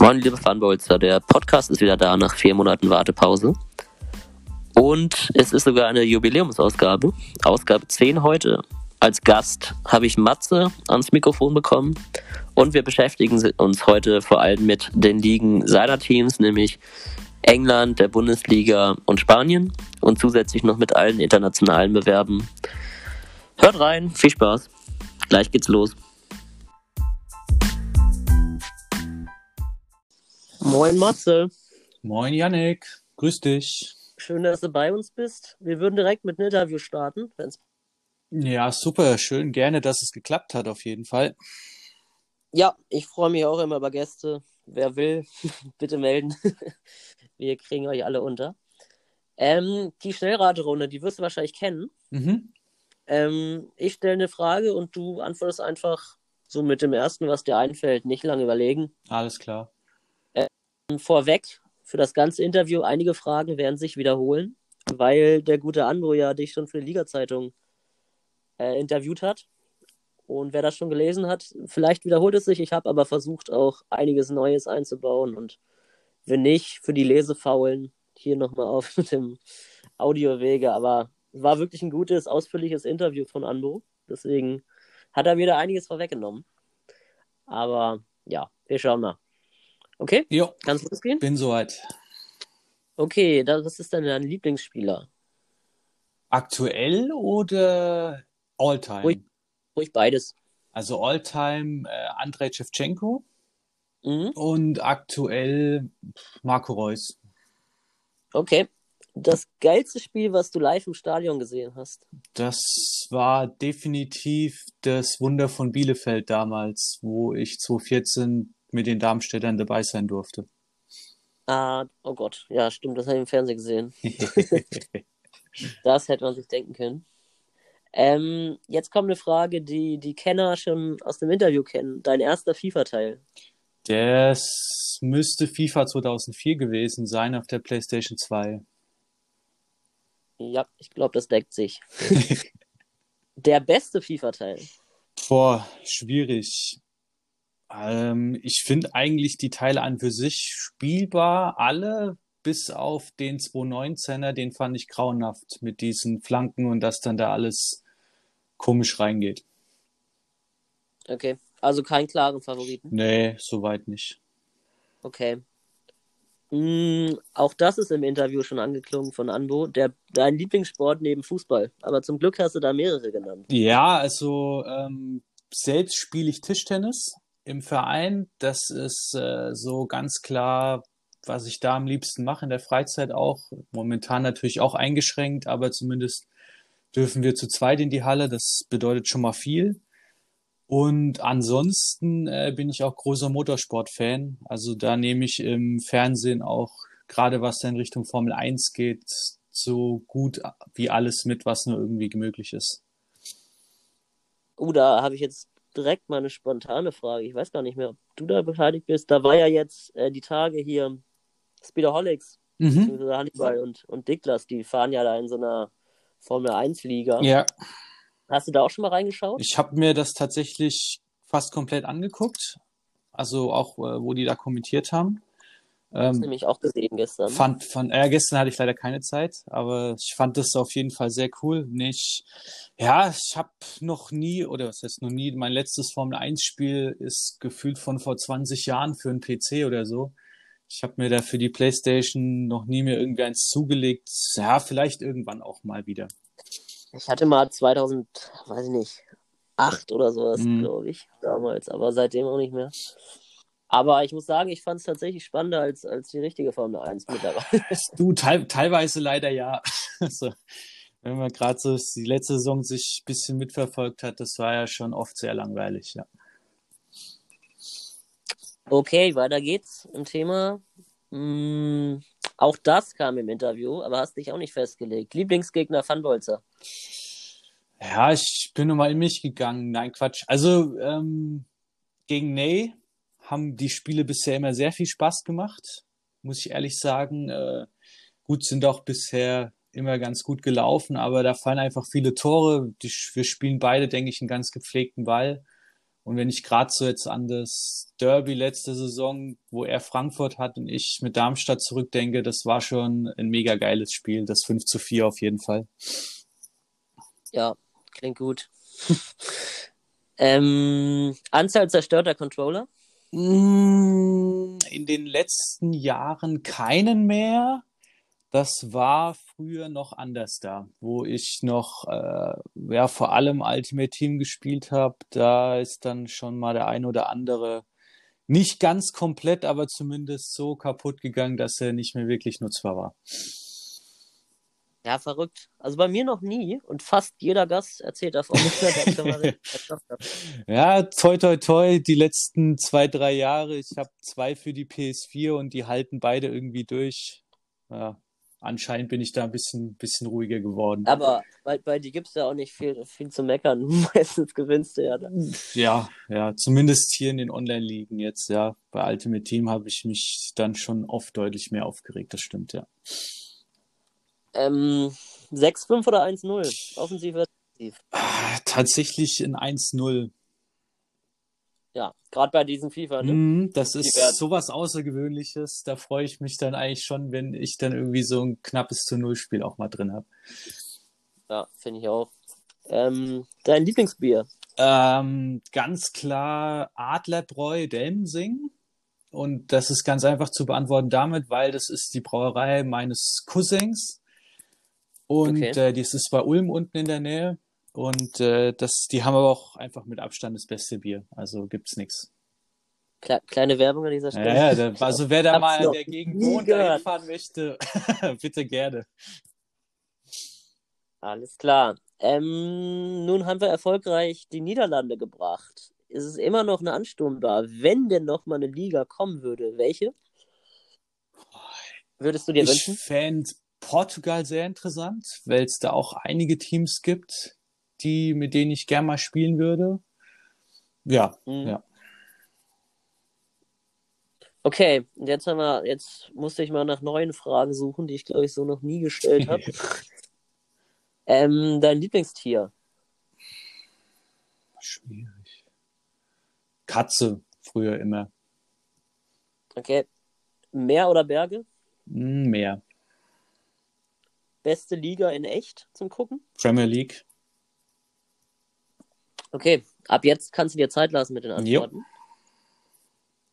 Moin, liebe Fanbolzer. Der Podcast ist wieder da nach vier Monaten Wartepause. Und es ist sogar eine Jubiläumsausgabe. Ausgabe 10 heute. Als Gast habe ich Matze ans Mikrofon bekommen. Und wir beschäftigen uns heute vor allem mit den Ligen seiner Teams, nämlich England, der Bundesliga und Spanien. Und zusätzlich noch mit allen internationalen Bewerben. Hört rein, viel Spaß. Gleich geht's los. Moin Matze. Moin Yannick, grüß dich. Schön, dass du bei uns bist. Wir würden direkt mit einem Interview starten. Wenn's Ja, super, schön, gerne, dass es geklappt hat, auf jeden Fall. ja, ich freue mich auch immer über Gäste. Wer will, bitte melden. Wir kriegen euch alle unter. Ähm, die Schnellraterunde, die wirst du wahrscheinlich kennen. Mhm. Ähm, ich stelle eine Frage und du antwortest einfach so mit dem ersten, was dir einfällt. Nicht lange überlegen. Alles klar. Vorweg für das ganze Interview, einige Fragen werden sich wiederholen, weil der gute Andro ja dich schon für die Liga-Zeitung äh, interviewt hat. Und wer das schon gelesen hat, vielleicht wiederholt es sich. Ich habe aber versucht, auch einiges Neues einzubauen. Und wenn nicht, für die Lesefaulen hier nochmal auf dem Audiowege. Aber war wirklich ein gutes, ausführliches Interview von Andro. Deswegen hat er wieder einiges vorweggenommen. Aber ja, wir schauen mal. Okay, Jo, kannst du losgehen? bin soweit. Okay, was ist denn dein Lieblingsspieler? Aktuell oder Alltime? Ruhig. Ruhig beides. Also Alltime äh, Andrei Shevchenko Mhm. und aktuell Marco Reus. Okay. Das geilste Spiel, was du live im Stadion gesehen hast. Das war definitiv das Wunder von Bielefeld damals, wo ich 2014 mit den Darmstädtern dabei sein durfte. Ah, oh Gott. Ja, stimmt, das habe ich im Fernsehen gesehen. Das hätte man sich denken können. Ähm, jetzt kommt eine Frage, die die Kenner schon aus dem Interview kennen. Dein erster FIFA-Teil. Das müsste FIFA 2004 gewesen sein auf der PlayStation 2. Ja, ich glaube, das deckt sich. Der beste FIFA-Teil. Boah, schwierig. Ähm, ich finde eigentlich die Teile an für sich spielbar, alle, bis auf den 219er, den fand ich grauenhaft mit diesen Flanken und dass dann da alles komisch reingeht. Okay. Also keinen klaren Favoriten. Nee, soweit nicht. Okay. Mm, auch das ist im Interview schon angeklungen von Anbo. Der, dein Lieblingssport neben Fußball. Aber zum Glück hast du da mehrere genannt. Ja, also ähm, selbst spiele ich Tischtennis im Verein. Das ist äh, so ganz klar, was ich da am liebsten mache in der Freizeit auch. Momentan natürlich auch eingeschränkt, aber zumindest dürfen wir zu zweit in die Halle. Das bedeutet schon mal viel. Und ansonsten äh, bin ich auch großer Motorsport-Fan. Also da nehme ich im Fernsehen auch, gerade was in Richtung Formel 1 geht, so gut wie alles mit, was nur irgendwie möglich ist. Oh, da habe ich jetzt direkt mal eine spontane Frage. Ich weiß gar nicht mehr, ob du da beteiligt bist. Da war ja jetzt äh, die Tage hier Speederholics, Mhm. Hannibal und, und Niklas, die fahren ja da in so einer Formel 1-Liga. Ja, Hast du da auch schon mal reingeschaut? ich habe mir das tatsächlich fast komplett angeguckt. Also auch, äh, wo die da kommentiert haben. Das Ähm, nämlich auch gesehen gestern. fand, fand, äh, gestern hatte ich leider keine Zeit, aber ich fand das auf jeden Fall sehr cool. Nicht, ja, ich habe noch nie, oder was heißt noch nie, mein letztes Formel 1 Spiel ist gefühlt von vor 20 Jahren für einen PC oder so. Ich habe mir da für die PlayStation noch nie mehr irgendwie eins zugelegt. Ja, vielleicht irgendwann auch mal wieder. Ich hatte mal 2000, weiß ich nicht, 8 oder sowas, Mhm. glaube ich, damals, aber seitdem auch nicht mehr. Aber ich muss sagen, ich fand es tatsächlich spannender als, als die richtige Formel 1 mittlerweile. Du, teil, teilweise leider ja. Also, wenn man gerade so die letzte Saison sich ein bisschen mitverfolgt hat, das war ja schon oft sehr langweilig, ja. Okay, weiter geht's im Thema. Mm, auch das kam im Interview, aber hast dich auch nicht festgelegt. Lieblingsgegner Fanbolzer. Ja, ich bin nur mal in mich gegangen. Nein, Quatsch. Also, ähm, gegen Ney haben die Spiele bisher immer sehr viel Spaß gemacht, muss ich ehrlich sagen. Äh, gut, sind auch bisher immer ganz gut gelaufen, aber da fallen einfach viele Tore. Die, wir spielen beide, denke ich, einen ganz gepflegten Ball. Und wenn ich gerade so jetzt an das Derby letzte Saison, wo er Frankfurt hat und ich mit Darmstadt zurückdenke, das war schon ein mega geiles Spiel. Das 5 zu 4 auf jeden Fall. Ja, klingt gut. ähm, Anzahl zerstörter Controller? Mm, in den letzten Jahren keinen mehr. Das war früher noch anders da, wo ich noch äh, ja vor allem Ultimate Team gespielt habe. Da ist dann schon mal der ein oder andere nicht ganz komplett, aber zumindest so kaputt gegangen, dass er nicht mehr wirklich nutzbar war. Ja, verrückt. Also bei mir noch nie und fast jeder Gast erzählt davon. ja, toi, toi, toi, die letzten zwei, drei Jahre. Ich habe zwei für die PS4 und die halten beide irgendwie durch. Ja, anscheinend bin ich da ein bisschen, bisschen ruhiger geworden. Aber bei, bei dir gibt es ja auch nicht viel, viel zu meckern. Meistens gewinnst du ja dann. Ja, ja, zumindest hier in den Online-Ligen jetzt, ja. Bei Ultimate Team habe ich mich dann schon oft deutlich mehr aufgeregt, das stimmt, ja. Ähm, 6-5 oder 1-0? Offensiv oder defensiv? Ah, tatsächlich in 1-0. Ja, gerade bei diesem FIFA, ne? Mm, das ist sowas Außergewöhnliches. Da freue ich mich dann eigentlich schon, wenn ich dann irgendwie so ein knappes zu Null-Spiel auch mal drin habe. Ja, finde ich auch. Ähm, dein Lieblingsbier? Ähm, ganz klar Adlerbräu Delmsing. Und das ist ganz einfach zu beantworten damit, weil das ist die Brauerei meines Cousins. Und okay. äh, das ist bei Ulm unten in der Nähe. Und äh, das, die haben aber auch einfach mit Abstand das beste Bier. Also gibt's nichts. Kleine Werbung an dieser Stelle. Ja, ja also wer da mal in der Gegend wohnt, fahren möchte, bitte gerne. Alles klar. Ähm, nun haben wir erfolgreich die Niederlande gebracht. Ist es immer noch eine ansturmbar? Wenn denn noch mal eine Liga kommen würde, welche? Würdest du dir ich wünschen? Ich fände Portugal sehr interessant, weil es da auch einige Teams gibt, die, mit denen ich gerne mal spielen würde. Ja, mhm. ja. Okay, jetzt haben wir, jetzt musste ich mal nach neuen Fragen suchen, die ich glaube ich so noch nie gestellt habe. ähm, dein Lieblingstier? Schwierig. Katze, früher immer. Okay. Meer oder Berge? Hm, Meer beste Liga in echt zum Gucken? Premier League. Okay, ab jetzt kannst du dir Zeit lassen mit den Antworten.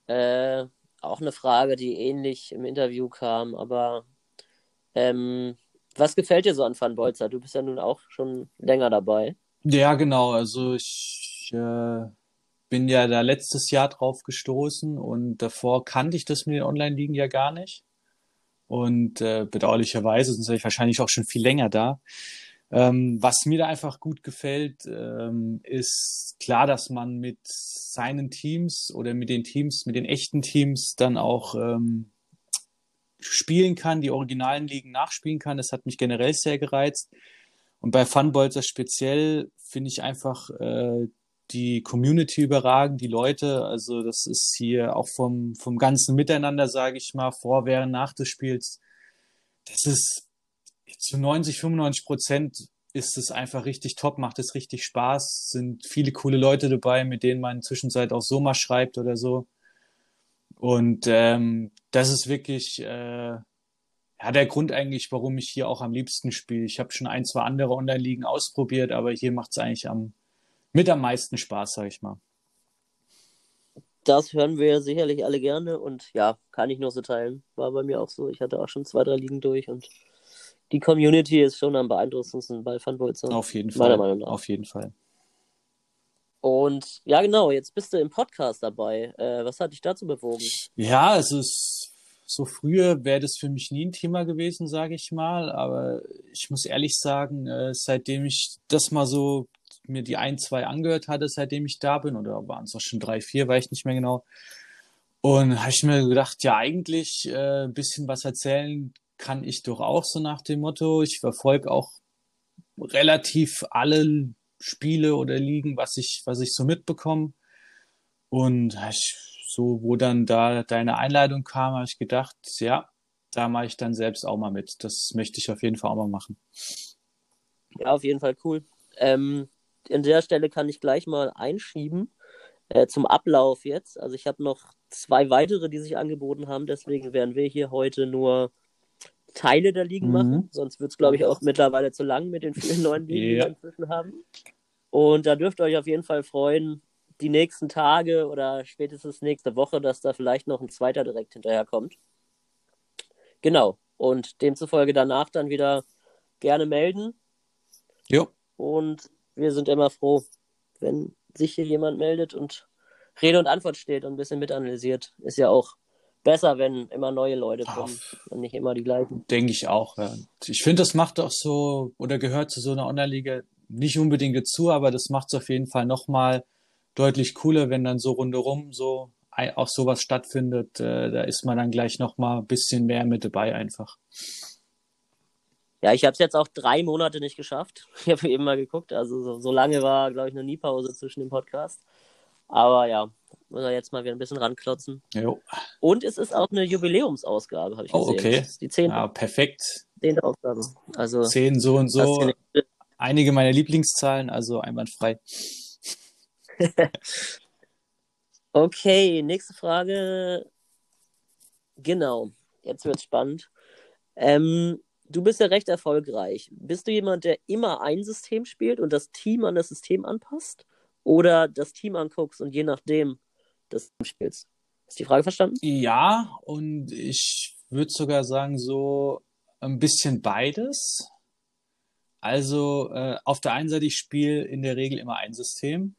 Äh, auch eine Frage, die ähnlich im Interview kam, aber ähm, was gefällt dir so an Van Bolzer? Du bist ja nun auch schon länger dabei. Ja, genau. Also ich äh, bin ja da letztes Jahr drauf gestoßen und davor kannte ich das mit den Online-Ligen ja gar nicht. Und äh, bedauerlicherweise sind sie wahrscheinlich auch schon viel länger da. Ähm, was mir da einfach gut gefällt, ähm, ist klar, dass man mit seinen Teams oder mit den Teams, mit den echten Teams dann auch ähm, spielen kann, die originalen Ligen nachspielen kann. Das hat mich generell sehr gereizt. Und bei Funbolzer speziell finde ich einfach äh, die Community überragen, die Leute. Also das ist hier auch vom, vom ganzen Miteinander, sage ich mal, vor, während, nach des Spiels. Das ist zu 90, 95 Prozent ist es einfach richtig top, macht es richtig Spaß, sind viele coole Leute dabei, mit denen man zwischenzeit auch so mal schreibt oder so. Und ähm, das ist wirklich äh, ja, der Grund eigentlich, warum ich hier auch am liebsten spiele. Ich habe schon ein, zwei andere Online-Ligen ausprobiert, aber hier macht es eigentlich am, mit am meisten Spaß, sag ich mal. Das hören wir sicherlich alle gerne und ja, kann ich nur so teilen. War bei mir auch so. Ich hatte auch schon zwei, drei Ligen durch und die Community ist schon am beeindruckendsten bei Funbolzer. Auf jeden Fall. Meiner Meinung nach. Auf jeden Fall. Und ja, genau, jetzt bist du im Podcast dabei. Äh, was hat dich dazu bewogen? Ja, es ist so früher wäre das für mich nie ein Thema gewesen, sage ich mal. Aber ich muss ehrlich sagen, äh, seitdem ich das mal so mir die ein, zwei angehört hatte, seitdem ich da bin, oder waren es auch schon drei, vier, weiß ich nicht mehr genau. Und habe ich mir gedacht, ja, eigentlich äh, ein bisschen was erzählen kann ich doch auch so nach dem Motto. Ich verfolge auch relativ alle Spiele oder Ligen, was ich, was ich so mitbekomme. Und ich, so, wo dann da deine Einleitung kam, habe ich gedacht, ja, da mache ich dann selbst auch mal mit. Das möchte ich auf jeden Fall auch mal machen. Ja, auf jeden Fall cool. Ähm, an der Stelle kann ich gleich mal einschieben. äh, zum Ablauf jetzt. Also ich habe noch zwei weitere, die sich angeboten haben. Deswegen werden wir hier heute nur Teile der Ligen mhm. machen. Sonst wird es, glaube ich, auch mittlerweile zu lang mit den vielen neuen Ligen, die wir inzwischen haben. Und da dürft ihr euch auf jeden Fall freuen, die nächsten Tage oder spätestens nächste Woche, dass da vielleicht noch ein zweiter direkt hinterherkommt. Genau. Und demzufolge danach dann wieder gerne melden. Jo. Und wir sind immer froh, wenn sich hier jemand meldet und Rede und Antwort steht und ein bisschen mitanalysiert. Ist ja auch besser, wenn immer neue Leute kommen Ach, und nicht immer die gleichen. Denke ich auch, ja. Ich finde, das macht auch so oder gehört zu so einer Online-Liga nicht unbedingt dazu, aber das macht es auf jeden Fall nochmal deutlich cooler, wenn dann so rundherum so auch sowas stattfindet. Äh, da ist man dann gleich nochmal ein bisschen mehr mit dabei einfach. Ja, ich habe es jetzt auch drei Monate nicht geschafft. Ich habe eben mal geguckt. Also so, so lange war, glaube ich, noch nie Pause zwischen dem Podcast. Aber ja, muss er jetzt mal wieder ein bisschen ranklotzen. Jo. Und es ist auch eine Jubiläumsausgabe, habe ich oh, gesehen. Oh, okay. die zehnte. Ja, perfekt. Zehnte Ausgabe. Also, Zehn so und so. Einige meiner Lieblingszahlen, also einwandfrei. okay, nächste Frage. Genau, jetzt wird's spannend. Ähm, du bist ja recht erfolgreich. Bist du jemand, der immer ein System spielt und das Team an das System anpasst? Oder das Team anguckst und je nachdem das Team spielst? Ist die Frage verstanden? Ja, und ich würde sogar sagen, so ein bisschen beides. Also äh, auf der einen Seite, ich spiele in der Regel immer ein System.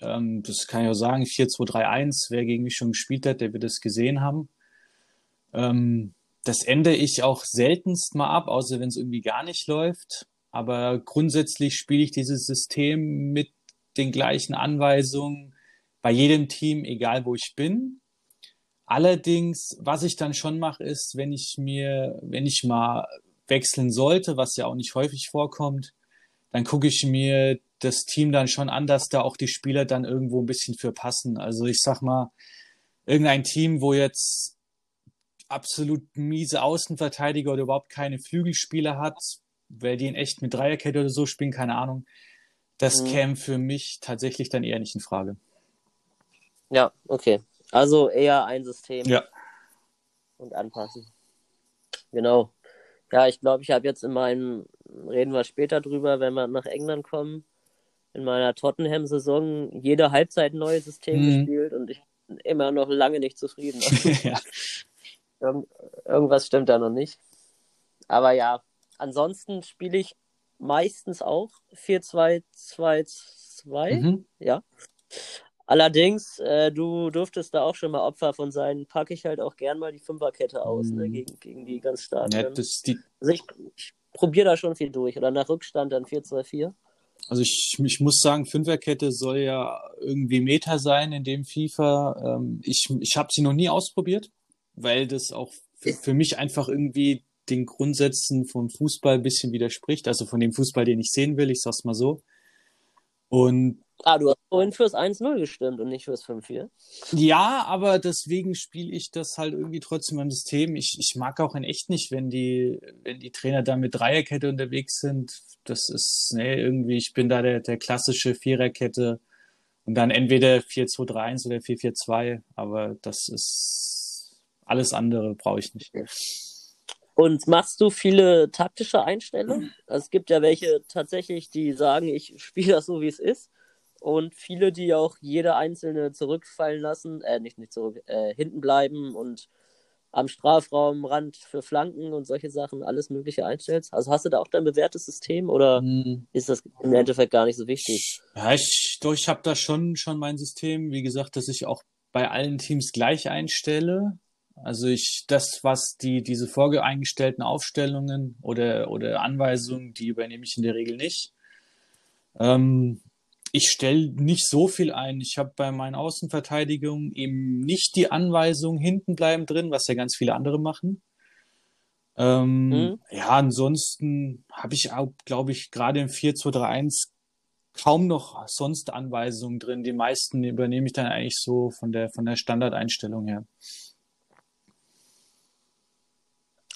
Ähm, das kann ich auch sagen, 4-2-3-1, wer gegen mich schon gespielt hat, der wird es gesehen haben. Ähm, das ändere ich auch seltenst mal ab, außer wenn es irgendwie gar nicht läuft. Aber grundsätzlich spiele ich dieses System mit den gleichen Anweisungen bei jedem Team, egal wo ich bin. Allerdings, was ich dann schon mache, ist, wenn ich mir, wenn ich mal wechseln sollte, was ja auch nicht häufig vorkommt, dann gucke ich mir das Team dann schon an, dass da auch die Spieler dann irgendwo ein bisschen für passen. Also ich sag mal, irgendein Team, wo jetzt absolut miese Außenverteidiger oder überhaupt keine Flügelspieler hat, wer die in echt mit Dreierkette oder so spielen, keine Ahnung. Das mhm. käme für mich tatsächlich dann eher nicht in Frage. Ja, okay. Also eher ein System. Ja. Und anpassen. Genau. Ja, ich glaube, ich habe jetzt in meinem, reden wir später drüber, wenn wir nach England kommen, in meiner Tottenham-Saison jede Halbzeit ein neues System mhm. gespielt und ich bin immer noch lange nicht zufrieden. ja. Irgend, irgendwas stimmt da noch nicht. Aber ja, ansonsten spiele ich meistens auch 4-2-2-2. Mhm. Ja. Allerdings, äh, du durftest da auch schon mal Opfer von sein, packe ich halt auch gern mal die Fünferkette aus, ne, mhm. ne, gegen, gegen die ganz starken. Ja, die... Also ich, ich probiere da schon viel durch. Oder nach Rückstand dann 4-2-4. Also ich, ich muss sagen, Fünferkette soll ja irgendwie Meta sein in dem FIFA. Ähm, ich ich habe sie noch nie ausprobiert weil das auch für mich einfach irgendwie den Grundsätzen vom Fußball ein bisschen widerspricht. Also von dem Fußball, den ich sehen will, ich sag's mal so. Und Ah, du hast vorhin fürs 1-0 gestimmt und nicht fürs 5-4. Ja, aber deswegen spiele ich das halt irgendwie trotzdem im System. Ich, ich mag auch in echt nicht, wenn die, wenn die Trainer da mit Dreierkette unterwegs sind. Das ist, nee, irgendwie, ich bin da der, der klassische Viererkette und dann entweder 4-2-3-1 oder 4-4-2, aber das ist alles andere brauche ich nicht. Und machst du viele taktische Einstellungen? Also es gibt ja welche tatsächlich, die sagen, ich spiele das so, wie es ist. Und viele, die auch jede einzelne zurückfallen lassen, äh, nicht, nicht zurück, äh, hinten bleiben und am Strafraumrand für Flanken und solche Sachen alles Mögliche einstellst. Also hast du da auch dein bewährtes System oder hm. ist das im Endeffekt gar nicht so wichtig? Ja, ich, doch, ich habe da schon, schon mein System. Wie gesagt, dass ich auch bei allen Teams gleich einstelle. Also ich, das, was die, diese voreingestellten Aufstellungen oder, oder Anweisungen, die übernehme ich in der Regel nicht. Ähm, ich stelle nicht so viel ein. Ich habe bei meinen Außenverteidigungen eben nicht die Anweisung hinten bleiben drin, was ja ganz viele andere machen. Ähm, mhm. Ja, ansonsten habe ich auch, glaube ich, gerade im 4-2-3-1 kaum noch sonst Anweisungen drin. Die meisten übernehme ich dann eigentlich so von der, von der Standardeinstellung her.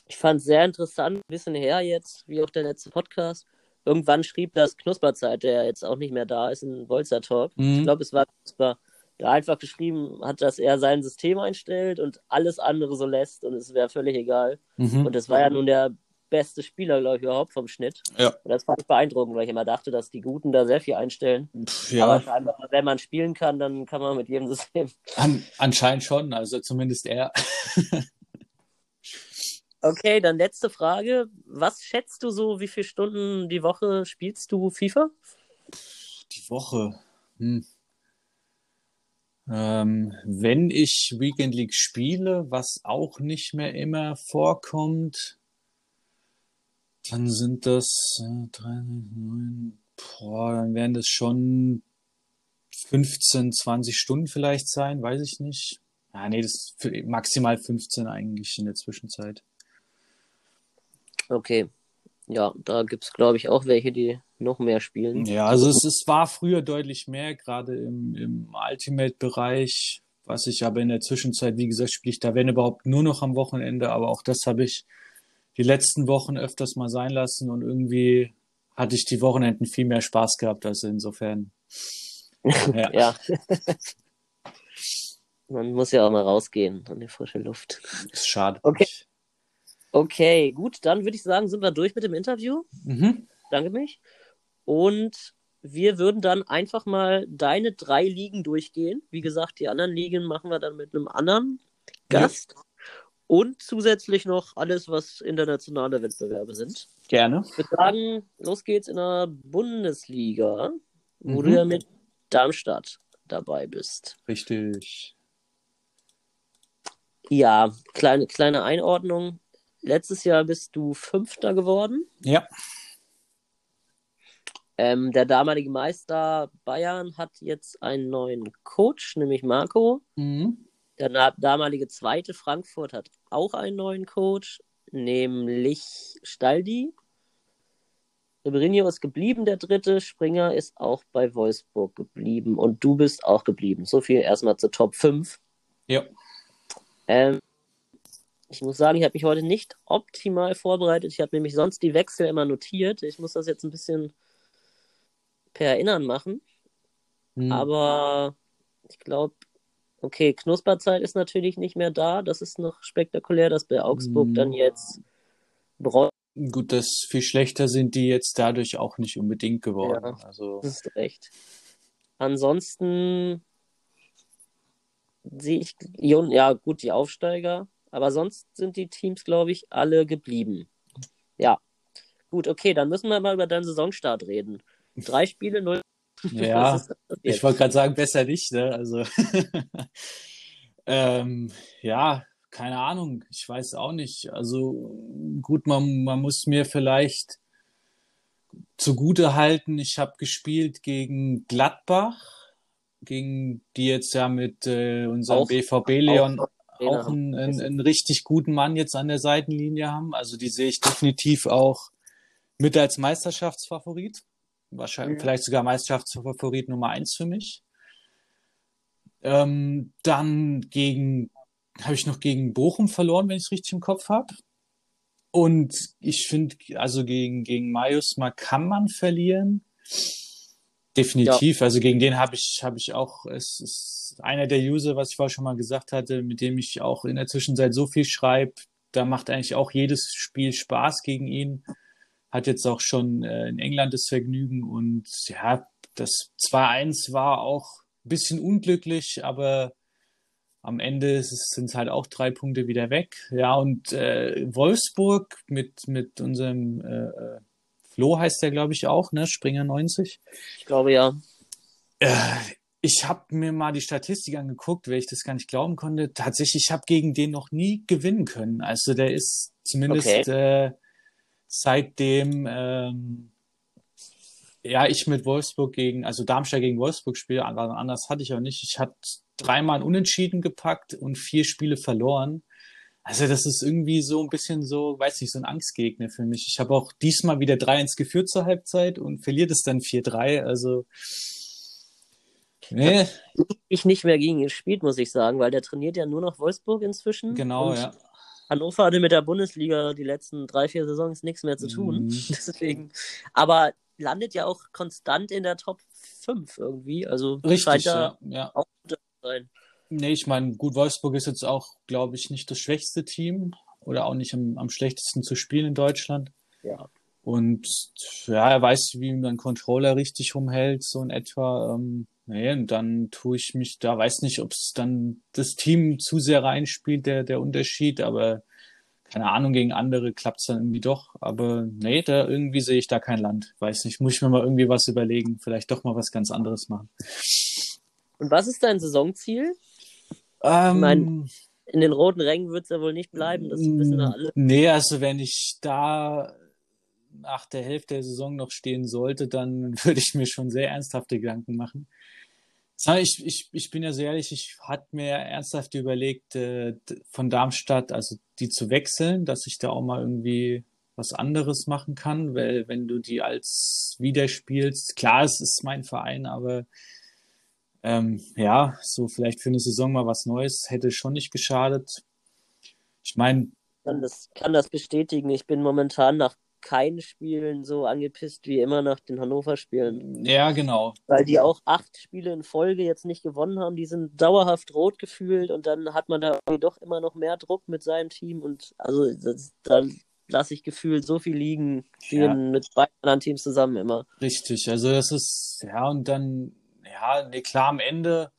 Ich fand es sehr interessant, ein bisschen her jetzt, wie auch der letzte Podcast. Irgendwann schrieb das Knusperzeit, der jetzt auch nicht mehr da ist, in Wolzer Talk. Mhm. Ich glaube, es war Knusper, da einfach geschrieben hat, dass er sein System einstellt und alles andere so lässt und es wäre völlig egal. Mhm. Und das war ja nun der beste Spieler, glaube ich, überhaupt vom Schnitt. Ja. Und das fand ich beeindruckend, weil ich immer dachte, dass die Guten da sehr viel einstellen. Pff, Aber ja, scheinbar, wenn man spielen kann, dann kann man mit jedem System. an, anscheinend schon, also zumindest er. Okay, dann letzte Frage. Was schätzt du so, wie viele Stunden die Woche spielst du FIFA? Die Woche. Hm. Ähm, wenn ich Weekend League spiele, was auch nicht mehr immer vorkommt, dann sind das äh, drei, neun, boah, dann werden das schon 15, 20 Stunden vielleicht sein, weiß ich nicht. Ah, nee, das ist maximal 15 eigentlich in der Zwischenzeit. Okay. Ja, da gibt es, glaube ich, auch welche, die noch mehr spielen. Ja, also es, es war früher deutlich mehr, gerade im, im Ultimate-Bereich, was ich aber in der Zwischenzeit, wie gesagt, spiele ich da, wenn überhaupt, nur noch am Wochenende, aber auch das habe ich die letzten Wochen öfters mal sein lassen und irgendwie hatte ich die Wochenenden viel mehr Spaß gehabt, also insofern. Ja. Ja. Man muss ja auch mal rausgehen an die frische Luft. Ist schade. Okay. Okay, gut, dann würde ich sagen, sind wir durch mit dem Interview. Mhm. Danke mich. Und wir würden dann einfach mal deine drei Ligen durchgehen. Wie gesagt, die anderen Ligen machen wir dann mit einem anderen Ja. Gast. Und zusätzlich noch alles, was internationale Wettbewerbe sind. Gerne. Ich würde sagen, los geht's in der Bundesliga, wo Mhm. du ja mit Darmstadt dabei bist. Richtig. Ja, kleine, kleine Einordnung. Letztes Jahr bist du Fünfter geworden. Ja. Ähm, der damalige Meister Bayern hat jetzt einen neuen Coach, nämlich Marco. Mhm. Der damalige zweite Frankfurt hat auch einen neuen Coach, nämlich Staldi. Mourinho ist geblieben, der dritte. Springer ist auch bei Wolfsburg geblieben. Und du bist auch geblieben. So viel erstmal zur Top 5. Ja. Ähm, ich muss sagen, ich habe mich heute nicht optimal vorbereitet. Ich habe nämlich sonst die Wechsel immer notiert. Ich muss das jetzt ein bisschen per Erinnern machen. Mhm. Aber ich glaube, okay, Knusperzeit ist natürlich nicht mehr da. Das ist noch spektakulär, dass bei Augsburg Mhm. dann jetzt Breu Gut, das viel schlechter sind die jetzt dadurch auch nicht unbedingt geworden. Ja. Also, ist recht. Ansonsten sehe ich, ja gut, die Aufsteiger, aber sonst sind die Teams, glaube ich, alle geblieben. Ja, gut, okay, dann müssen wir mal über deinen Saisonstart reden. Drei Spiele, null. ja. Ich wollte gerade sagen, besser nicht, ne? Also, ähm, ja, keine Ahnung, ich weiß auch nicht. Also, gut, man, man muss mir vielleicht zugute halten, ich habe gespielt gegen Gladbach, gegen die jetzt ja mit äh, unserem Auch- BVB-Leon auch- auch einen, einen, einen richtig guten Mann jetzt an der Seitenlinie haben. Also die sehe ich definitiv auch mit als Meisterschaftsfavorit. Wahrscheinlich, Ja. vielleicht sogar Meisterschaftsfavorit Nummer eins für mich. Ähm, dann gegen, habe ich noch gegen Bochum verloren, wenn ich es richtig im Kopf habe. Und ich finde, also gegen, gegen Majusma kann man verlieren. Definitiv. Also gegen den habe ich, habe ich auch, es ist einer der User, was ich vorher schon mal gesagt hatte, mit dem ich auch in der Zwischenzeit so viel schreibe. Da macht eigentlich auch jedes Spiel Spaß gegen ihn. Hat jetzt auch schon äh, in England das Vergnügen und ja, das 2-1 war auch ein bisschen unglücklich, aber am Ende sind es halt auch drei Punkte wieder weg. Ja, und äh, Wolfsburg mit, mit unserem äh, äh, Flo heißt der, glaube ich, auch, ne? Springer 90. Ich glaube ja. Äh, ich habe mir mal die Statistik angeguckt, weil ich das gar nicht glauben konnte. Tatsächlich, ich habe gegen den noch nie gewinnen können. Also der ist zumindest äh, seitdem ähm, ja ich mit Wolfsburg gegen, also Darmstadt gegen Wolfsburg spiele, anders hatte ich auch nicht. Ich hatte dreimal Unentschieden gepackt und vier Spiele verloren. Also das ist irgendwie so ein bisschen so, weiß nicht, so ein Angstgegner für mich. Ich habe auch diesmal wieder 3-1 geführt zur Halbzeit und verliert es dann 4-3. Also nee, Ich nicht mehr gegen ihn gespielt, muss ich sagen, weil der trainiert ja nur noch Wolfsburg inzwischen. genau, ja. Hannover hatte mit der Bundesliga die letzten drei, vier Saisons nichts mehr zu tun. Mhm. Deswegen. Aber landet ja auch konstant in der Top 5 irgendwie. Also scheint Richtig, da ja. ja. auch gute sein. Nee, ich meine, gut, Wolfsburg ist jetzt auch, glaube ich, nicht das schwächste Team oder auch nicht am, am schlechtesten zu spielen in Deutschland. Ja. Und ja, er weiß, wie man Controller richtig rumhält, so in etwa. Ähm, nee, und dann tue ich mich da, weiß nicht, ob es dann das Team zu sehr reinspielt, der, der Unterschied, aber keine Ahnung, gegen andere klappt es dann irgendwie doch. Aber nee, da irgendwie sehe ich da kein Land. Weiß nicht, muss ich mir mal irgendwie was überlegen, vielleicht doch mal was ganz anderes machen. Und was ist dein Saisonziel? Ähm, Ich mein, in den roten Rängen wird es ja wohl nicht bleiben. Das wissen wir alle. Nee, also wenn ich da nach der Hälfte der Saison noch stehen sollte, dann würde ich mir schon sehr ernsthafte Gedanken machen. Ich, ich, ich bin ja sehr ehrlich, ich hatte mir ernsthaft überlegt, äh, von Darmstadt, also die zu wechseln, dass ich da auch mal irgendwie was anderes machen kann, weil wenn du die als wieder spielst, klar, es ist mein Verein, aber ähm, ja, so vielleicht für eine Saison mal was Neues hätte schon nicht geschadet. Ich meine, kann das, kann das bestätigen. Ich bin momentan nach keinen Spielen so angepisst wie immer nach den Hannover-Spielen. ja, genau. Weil die auch acht Spiele in Folge jetzt nicht gewonnen haben. Die sind dauerhaft rot gefühlt und dann hat man da doch immer noch mehr Druck mit seinem Team. Und also da lasse ich gefühlt so viel liegen Ja. mit beiden anderen Teams zusammen immer. Richtig, also das ist, ja, und dann, ja, nee, klar, am Ende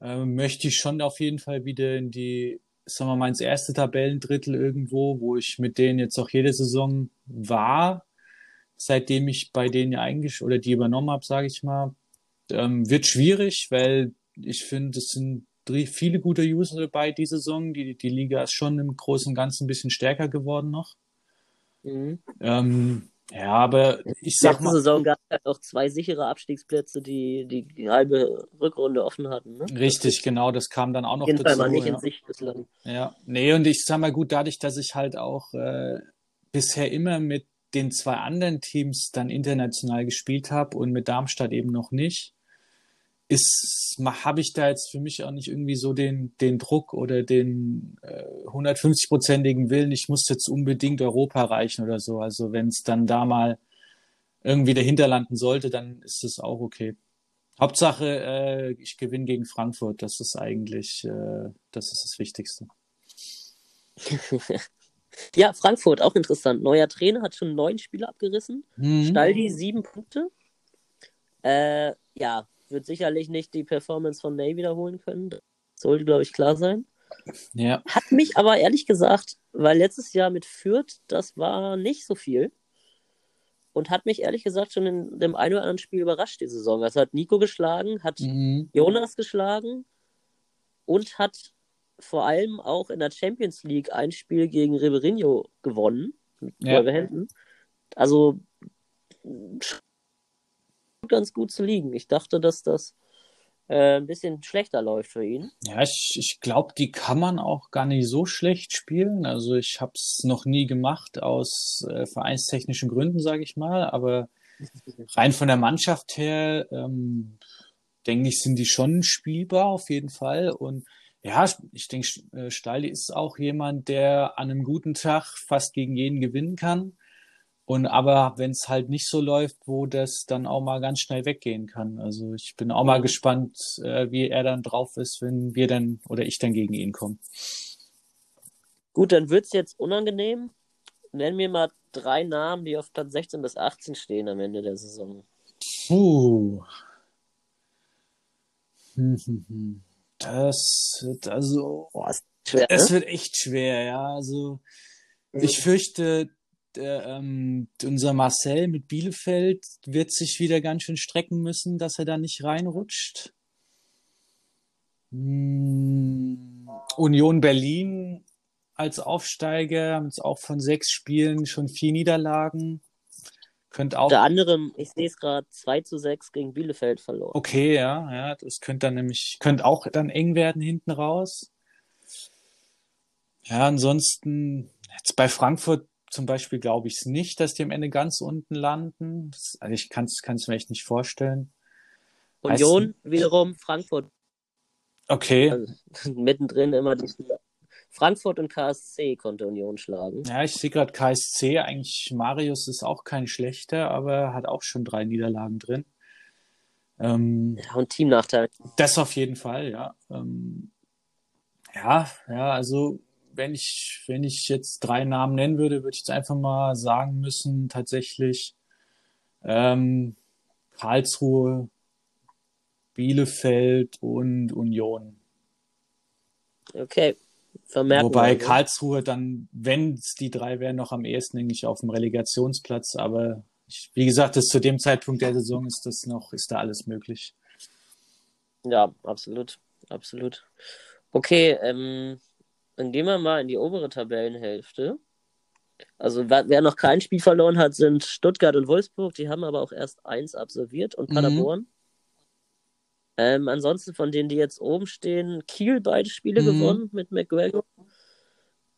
äh, möchte ich schon auf jeden Fall wieder in die, sagen wir mal, ins erste Tabellendrittel irgendwo, wo ich mit denen jetzt auch jede Saison war, seitdem ich bei denen ja eigentlich oder die übernommen habe, sage ich mal. Ähm, wird schwierig, weil ich finde, es sind viele gute User dabei die Saison. Die, die Liga ist schon im Großen und Ganzen ein bisschen stärker geworden noch. Mhm. Ähm, ja, aber ich sag mal, Saison gab es halt auch zwei sichere Abstiegsplätze, die die, halbe Rückrunde offen hatten. Ne? Richtig, genau, das kam dann auch noch jeden Fall dazu. mal nicht ja. in Sicht bislang. ja, nee, und ich sag mal gut, dadurch, dass ich halt auch äh, bisher immer mit den zwei anderen Teams dann international gespielt habe und mit Darmstadt eben noch nicht, ist, habe ich da jetzt für mich auch nicht irgendwie so den, den Druck oder den äh, 150-prozentigen Willen, ich muss jetzt unbedingt Europa erreichen oder so. Also wenn es dann da mal irgendwie dahinter landen sollte, dann ist es auch okay. Hauptsache, äh, ich gewinne gegen Frankfurt. Das ist eigentlich, äh, das ist das Wichtigste. Ja, Frankfurt, auch interessant. Neuer Trainer hat schon neun Spiele abgerissen. Mhm. Staldi sieben Punkte. Äh, ja, wird sicherlich nicht die Performance von Ney wiederholen können. Das sollte, glaube ich, klar sein. Ja, Hat mich aber ehrlich gesagt, weil letztes Jahr mit Fürth, das war nicht so viel. Und hat mich ehrlich gesagt schon in dem einen oder anderen Spiel überrascht, die Saison. Also hat Nico geschlagen, hat mhm. Jonas geschlagen und hat vor allem auch in der Champions League ein Spiel gegen Ribeirinho gewonnen. Mit Ja. Wolverhampton. Also ganz gut zu liegen. Ich dachte, dass das äh, ein bisschen schlechter läuft für ihn. ja ich, ich glaube, die kann man auch gar nicht so schlecht spielen. Also ich habe es noch nie gemacht aus äh, vereinstechnischen Gründen, sage ich mal. Aber rein von der Mannschaft her, ähm, denke ich, sind die schon spielbar auf jeden Fall. Und ja, ich denke, äh, Stalli ist auch jemand, der an einem guten Tag fast gegen jeden gewinnen kann. Und aber wenn es halt nicht so läuft, wo das dann auch mal ganz schnell weggehen kann. Also ich bin auch mal Mhm. gespannt, äh, wie er dann drauf ist, wenn wir dann oder ich dann gegen ihn komme. Gut, dann wird es jetzt unangenehm. Nenn mir mal drei Namen, die auf Platz 16 bis 18 stehen am Ende der Saison. Puh. Das wird also, Boah, ist schwer, es ne? wird echt schwer, ja. Also ich fürchte, der, ähm, unser Marcel mit Bielefeld wird sich wieder ganz schön strecken müssen, dass er da nicht reinrutscht. Hm, Union Berlin als Aufsteiger haben jetzt auch von sechs Spielen schon vier Niederlagen. Könnte auch Unter anderem, ich sehe es gerade, 2 zu 6 gegen Bielefeld verloren. Okay, ja, ja, das könnte dann nämlich, könnte auch dann eng werden hinten raus. Ja, ansonsten, jetzt bei Frankfurt zum Beispiel glaube ich es nicht, dass die am Ende ganz unten landen. Das, also ich kann es mir echt nicht vorstellen. Union wiederum, Frankfurt Okay, also, mittendrin immer die Frankfurt und KSC konnte Union schlagen. ja, ich sehe gerade KSC, eigentlich Marius ist auch kein schlechter, aber hat auch schon drei Niederlagen drin. Ähm, ja, und Teamnachteil. Das auf jeden Fall, ja. Ähm, ja, ja, also wenn ich, wenn ich jetzt drei Namen nennen würde, würde ich jetzt einfach mal sagen müssen, tatsächlich ähm, Karlsruhe, Bielefeld und Union. Okay. Vermerken Wobei wir, Karlsruhe dann, wenn es die drei wären, noch am ehesten eigentlich auf dem Relegationsplatz, aber ich, wie gesagt, das zu dem Zeitpunkt der Saison ist das noch, ist da alles möglich. Ja, absolut. Absolut. Okay, ähm, dann gehen wir mal in die obere Tabellenhälfte. Also wer, noch kein Spiel verloren hat, sind Stuttgart und Wolfsburg. Die haben aber auch erst eins absolviert und Mhm. Paderborn. Ähm, ansonsten von denen, die jetzt oben stehen, Kiel beide Spiele Mhm. gewonnen mit McGregor.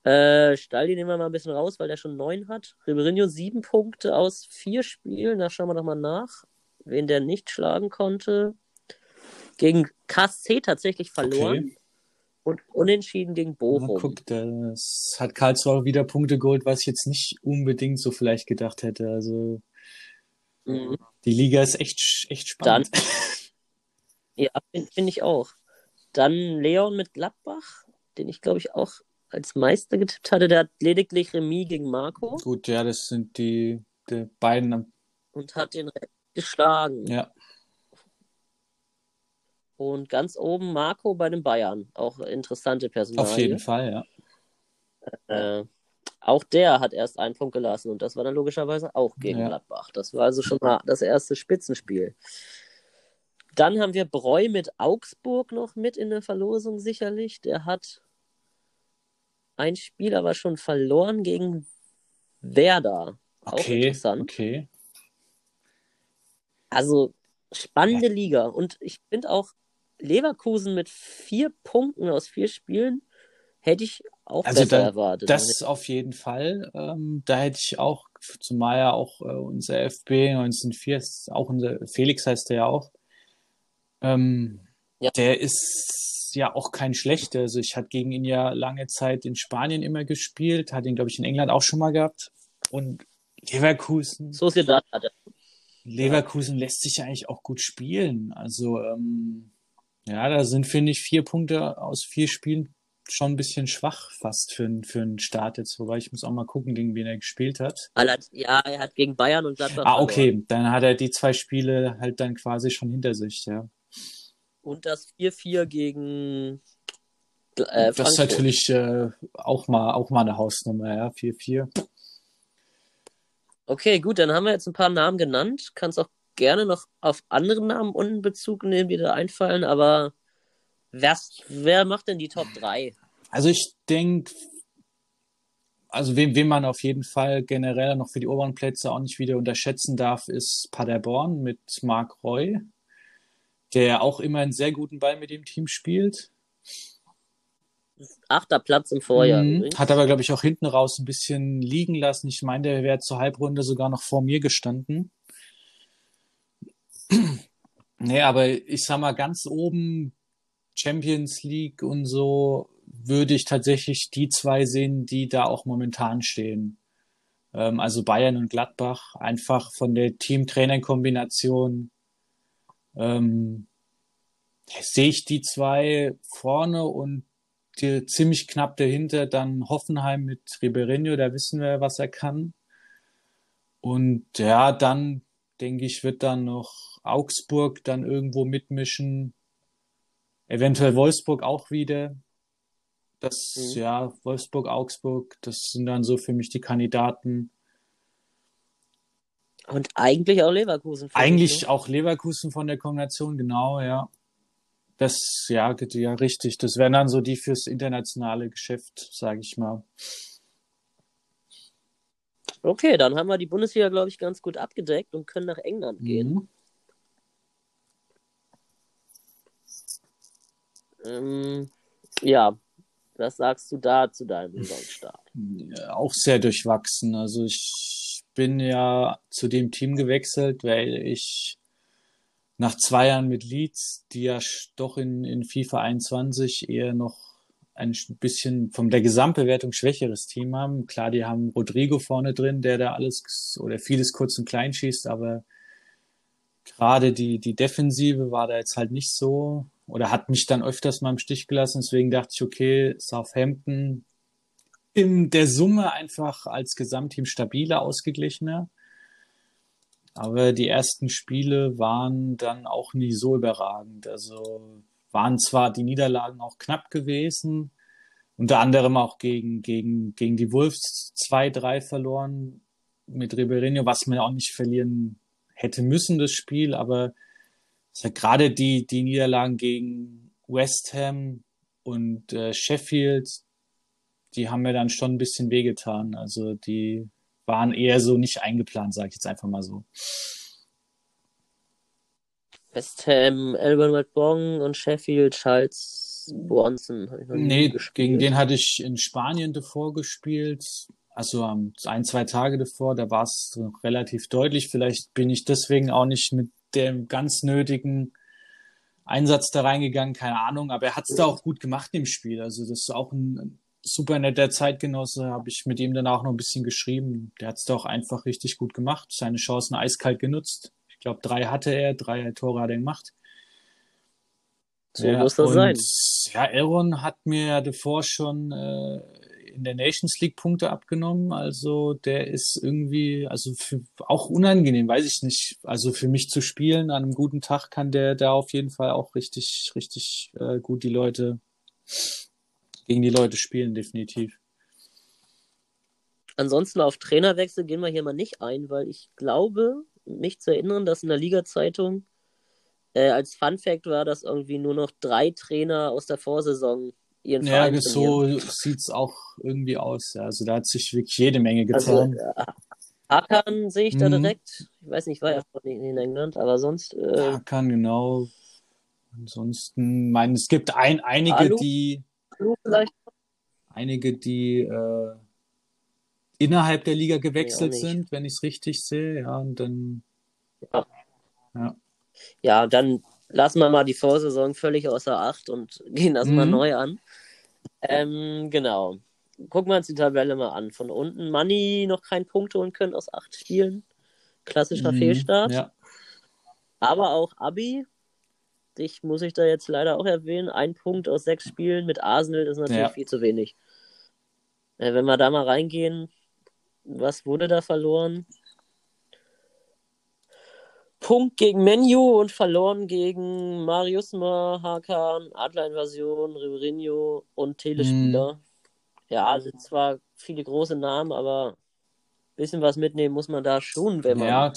Äh, Staldi nehmen wir mal ein bisschen raus, weil der schon neun hat. Ribeirinho sieben Punkte aus vier Spielen. Da schauen wir doch mal nach, wen der nicht schlagen konnte. Gegen KSC tatsächlich verloren. Okay. Und unentschieden gegen Na, Bochum. guck, das hat Karlsruhe wieder Punkte geholt, was ich jetzt nicht unbedingt so vielleicht gedacht hätte. Also Mhm. die Liga ist echt, echt spannend. Ja, finde find ich auch. Dann Leon mit Gladbach, den ich glaube ich auch als Meister getippt hatte. Der hat lediglich Remis gegen Marco Gut, ja, das sind die, die beiden. und hat den geschlagen. Ja, Und ganz oben Marco bei den Bayern. Auch interessante Personalie. auf jeden Fall, ja. Äh, auch der hat erst einen Punkt gelassen und das war dann logischerweise auch gegen Ja. Gladbach. Das war also schon mal das erste Spitzenspiel. Dann haben wir Breu mit Augsburg noch mit in der Verlosung sicherlich. Der hat ein Spiel aber schon verloren gegen Werder. Auch Okay, interessant. okay. Also spannende Liga. Und ich finde auch Leverkusen mit vier Punkten aus vier Spielen hätte ich auch Also besser da- erwartet. Das auf jeden Fall. Ähm, da hätte ich auch, zumal ja auch äh, unser FB 1904, ist auch unser Felix heißt der ja auch. Ähm, Ja. Der ist ja auch kein schlechter. Also ich hatte gegen ihn ja lange Zeit in Spanien immer gespielt, hatte ihn, glaube ich, in England auch schon mal gehabt. Und Leverkusen, Sociedad hatte. Leverkusen lässt sich ja eigentlich auch gut spielen. Also ähm, ja, da sind, finde ich, vier Punkte aus vier Spielen schon ein bisschen schwach fast für, für einen Start jetzt. Wobei ich muss auch mal gucken, gegen wen er gespielt hat. Ja, er hat gegen Bayern und Gladbach Ah, verloren. okay, dann hat er die zwei Spiele halt dann quasi schon hinter sich, ja. Und das 4-4 gegen äh, Das ist natürlich äh, auch mal auch mal eine Hausnummer, ja, 4-4. Okay, gut, dann haben wir jetzt ein paar Namen genannt. Kannst auch gerne noch auf andere Namen unten Bezug nehmen, die dir einfallen, aber was, wer macht denn die Top 3? Also ich denke, also wen, wen man auf jeden Fall generell noch für die oberen Plätze auch nicht wieder unterschätzen darf, ist Paderborn mit Marc Roy, der auch immer einen sehr guten Ball mit dem Team spielt. Achter Platz im Vorjahr Mhm. übrigens. Hat aber, glaube ich, auch hinten raus ein bisschen liegen lassen. Ich meine, der wäre zur Halbrunde sogar noch vor mir gestanden. Nee, aber ich sag mal, ganz oben Champions League und so würde ich tatsächlich die zwei sehen, die da auch momentan stehen. Ähm, also Bayern und Gladbach, einfach von der Team-Trainer-Kombination. Ähm, sehe ich die zwei vorne und die, ziemlich knapp dahinter dann Hoffenheim mit Ribeirinho, da wissen wir, was er kann. Und ja, dann denke ich, wird dann noch Augsburg dann irgendwo mitmischen. Eventuell Wolfsburg auch wieder. Das, Mhm. ja, Wolfsburg, Augsburg, das sind dann so für mich die Kandidaten. Und eigentlich auch Leverkusen. Eigentlich ich, ne? auch Leverkusen von der Kombination, genau, ja. Das, ja, ja, richtig. Das wären dann so die fürs internationale Geschäft, sage ich mal. Okay, dann haben wir die Bundesliga, glaube ich, ganz gut abgedeckt und können nach England gehen. Ähm, ja, was sagst du da zu deinem Saisonstart? Ja, auch sehr durchwachsen. Also ich bin ja zu dem Team gewechselt, weil ich nach zwei Jahren mit Leeds, die ja doch in, in FIFA 21 eher noch ein sch- bisschen von der Gesamtbewertung schwächeres Team haben. Klar, die haben Rodrigo vorne drin, der da alles oder vieles kurz und klein schießt, aber gerade die, die Defensive war da jetzt halt nicht so oder hat mich dann öfters mal im Stich gelassen. Deswegen dachte ich, okay, Southampton in der Summe einfach als Gesamtteam stabiler, ausgeglichener. Aber die ersten Spiele waren dann auch nie so überragend. Also waren zwar die Niederlagen auch knapp gewesen, unter anderem auch gegen, gegen, gegen die Wolves 2-3 verloren mit Ribeirinho, was man auch nicht verlieren hätte müssen, das Spiel, aber ja gerade die, die Niederlagen gegen West Ham und äh, Sheffield, die haben mir dann schon ein bisschen wehgetan. Also die waren eher so nicht eingeplant, sage ich jetzt einfach mal so. West Ham, Elbert Bong und Sheffield, Charles Bronson. Nee, gegen den hatte ich in Spanien davor gespielt. Also um, ein, zwei Tage davor, da war es relativ deutlich. Vielleicht bin ich deswegen auch nicht mit dem ganz nötigen Einsatz da reingegangen, keine Ahnung. Aber er hat es da auch gut gemacht im Spiel. Also das ist auch ein super netter Zeitgenosse, habe ich mit ihm dann auch noch ein bisschen geschrieben. Der hat es da auch einfach richtig gut gemacht, seine Chancen eiskalt genutzt. Ich glaube, drei hatte er, drei Tore hat er gemacht. So ja, muss das sein. Ja, Aaron hat mir ja davor schon äh, in der Nations League Punkte abgenommen. Also der ist irgendwie, also für, auch unangenehm, weiß ich nicht. Also für mich zu spielen an einem guten Tag kann der da auf jeden Fall auch richtig, richtig äh, gut die Leute gegen die Leute spielen, definitiv. Ansonsten auf Trainerwechsel gehen wir hier mal nicht ein, weil ich glaube, mich zu erinnern, dass in der Liga-Zeitung äh, als Fun Fact war, dass irgendwie nur noch drei Trainer aus der Vorsaison ihren ja, Verein Ja, so sieht es auch irgendwie aus. Ja. Also da hat sich wirklich jede Menge getan. Also, Hakan sehe ich da mhm. direkt. Ich weiß nicht, war ja in, in England, aber sonst. Äh... Hakan, genau. Ansonsten, meine, es gibt ein, einige, Alu? die. Alu vielleicht? Einige, die äh, innerhalb der Liga gewechselt nee, sind, wenn ich es richtig sehe. Ja, und dann. Ja. ja. Ja, dann lassen wir mal die Vorsaison völlig außer Acht und gehen das mhm. mal neu an. Ähm, genau. Gucken wir uns die Tabelle mal an. Von unten Money noch keinen Punkt holen können aus acht Spielen. Klassischer mhm. Fehlstart. Ja. Aber auch Abi, dich muss ich da jetzt leider auch erwähnen. Ein Punkt aus sechs Spielen mit Arsenal ist natürlich ja. viel zu wenig. Äh, wenn wir da mal reingehen, was wurde da verloren? Punkt gegen Menu und verloren gegen Marius Hakan, Adler-Invasion, Ribeirinho und Telespieler. Mm. Ja, sind zwar viele große Namen, aber ein bisschen was mitnehmen muss man da schon, wenn man ja,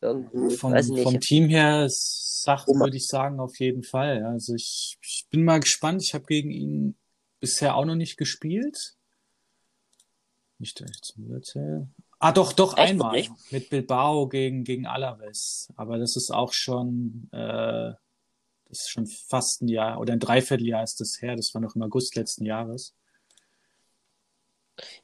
irgendwie, vom, vom Team her sagt, würde ich sagen, auf jeden Fall. Also ich, ich bin mal gespannt. Ich habe gegen ihn bisher auch noch nicht gespielt. Nicht, ich zum erzähle. Ah, doch, doch, Echt? einmal. Nicht? Mit Bilbao gegen, gegen Alaves. Aber das ist auch schon, äh, das ist schon fast ein Jahr oder ein Dreivierteljahr ist das her. Das war noch im August letzten Jahres.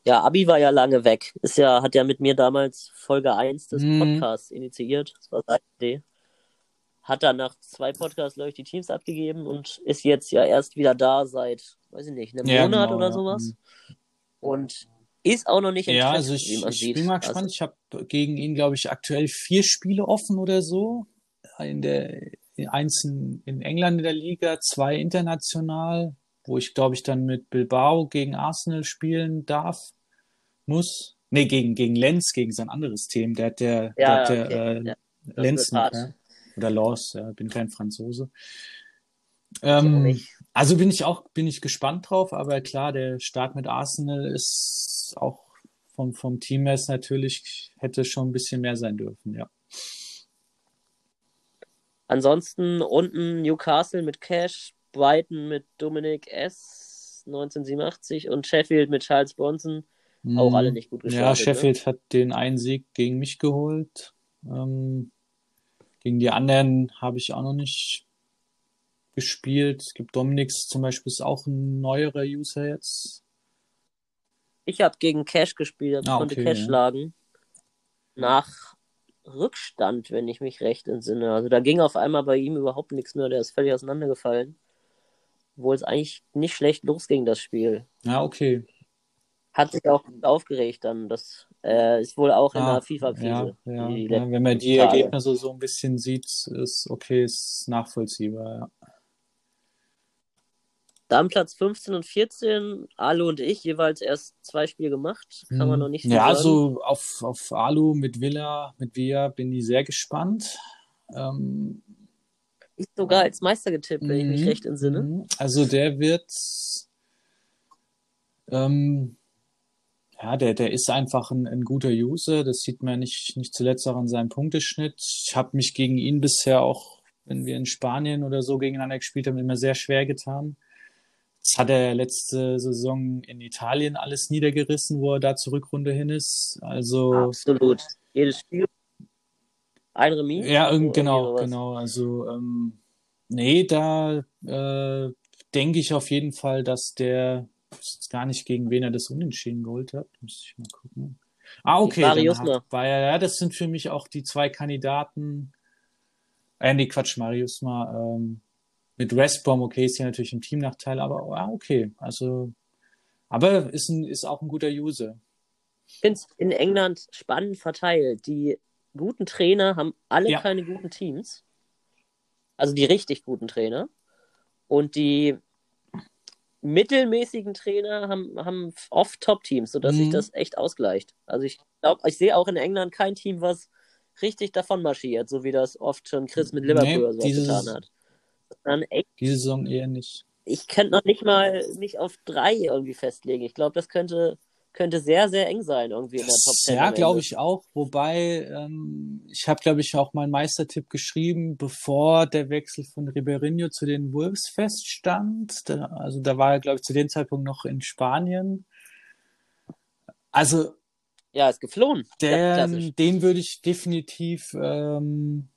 Ja, Abi war ja lange weg. Ist ja, hat ja mit mir damals Folge 1 des mm. Podcasts initiiert. Das war seine Idee. Hat dann nach zwei Podcasts, glaube ich, die Teams abgegeben und ist jetzt ja erst wieder da seit, weiß ich nicht, einem ja, Monat genau, oder sowas. Ja. Und ist auch noch nicht entdeckt, Ja, also ich, ich bin mal gespannt. Also, ich habe gegen ihn, glaube ich, aktuell vier Spiele offen oder so. In der in eins in, in England in der Liga, zwei international, wo ich, glaube ich, dann mit Bilbao gegen Arsenal spielen darf, muss. Nee, gegen, gegen Lenz, gegen sein anderes Team. Der hat der, ja, der, der okay. äh, ja, Lenz noch, ja. Oder Laws, ja, bin kein Franzose. Ähm, also bin ich auch, bin ich gespannt drauf, aber klar, der Start mit Arsenal ist auch vom, vom Team her ist natürlich, hätte schon ein bisschen mehr sein dürfen, ja. Ansonsten unten Newcastle mit Cash, Brighton mit Dominic S. 1987 und Sheffield mit Charles Bronson. Auch alle nicht gut gestartet. Ja, ne? Sheffield ne? hat den einen Sieg gegen mich geholt. Ähm, gegen die anderen habe ich auch noch nicht gespielt. Es gibt Dominix zum Beispiel, ist auch ein neuerer User jetzt. Ich habe gegen Cash gespielt, ah, konnte okay, Cash ja. schlagen. Nach Rückstand, wenn ich mich recht entsinne. Also da ging auf einmal bei ihm überhaupt nichts mehr, der ist völlig auseinandergefallen. Obwohl es eigentlich nicht schlecht losging, das Spiel. Ja, okay. hat sich auch aufgeregt dann. Das äh, ist wohl auch in Ah, der FIFA-Krise. ja, ja, ja, wenn man die Tage. Ergebnisse so ein bisschen sieht, ist okay, ist nachvollziehbar, ja. Dann Platz 15 und 14, Alu und ich, jeweils erst zwei Spiele gemacht. Kann man noch nicht Mhm. Ja, sagen. also auf, auf Alu mit Villa, mit Villa bin ich sehr gespannt. Ähm, Ist sogar als Meister getippt, wenn ich mich Mhm, recht entsinne. mhm. Also der wird, ähm, ja, der, der ist einfach ein, ein guter User. Das sieht man nicht, nicht zuletzt auch an seinem Punkteschnitt. Ich habe mich gegen ihn bisher auch, wenn wir in Spanien oder so gegeneinander gespielt haben, immer sehr schwer getan. Das hat er letzte Saison in Italien alles niedergerissen, wo er da zur Rückrunde hin ist. Also Absolut. Jedes Spiel. Ein Remis. Ja, genau, genau. Also, ähm, nee, da äh, denke ich auf jeden Fall, dass der ich weiß jetzt gar nicht, gegen wen er das Unentschieden geholt hat. Müsste ich mal gucken. Ah, okay. Marius war ja, ja, das sind für mich auch die zwei Kandidaten. Äh, nee, Quatsch, Marius mal. Ähm, mit West Brom, okay, ist ja natürlich ein Teamnachteil, aber ah, okay. Also, aber ist, ein, ist auch ein guter User. Ich finde es in England spannend verteilt. Die guten Trainer haben alle Ja. keine guten Teams. Also die richtig guten Trainer. Und die mittelmäßigen Trainer haben, haben oft Top-Teams, sodass sich Mhm. das echt ausgleicht. Also ich glaube, ich sehe auch in England kein Team, was richtig davon marschiert, so wie das oft schon Chris mit Liverpool Nee, so dieses- getan hat. Dann echt, Diese Saison eher nicht. ich könnte noch nicht mal mich auf drei irgendwie festlegen. Ich glaube, das könnte, könnte sehr, sehr eng sein irgendwie in der Top 10. Ja, glaube ich auch. Wobei, ähm, ich habe, glaube ich, auch meinen Meistertipp geschrieben, bevor der Wechsel von Ribeirinho zu den Wolves feststand. Da, also da war er, glaube ich, zu dem Zeitpunkt noch in Spanien. Also Ja, ist geflohen. Den, den würde ich definitiv, ähm,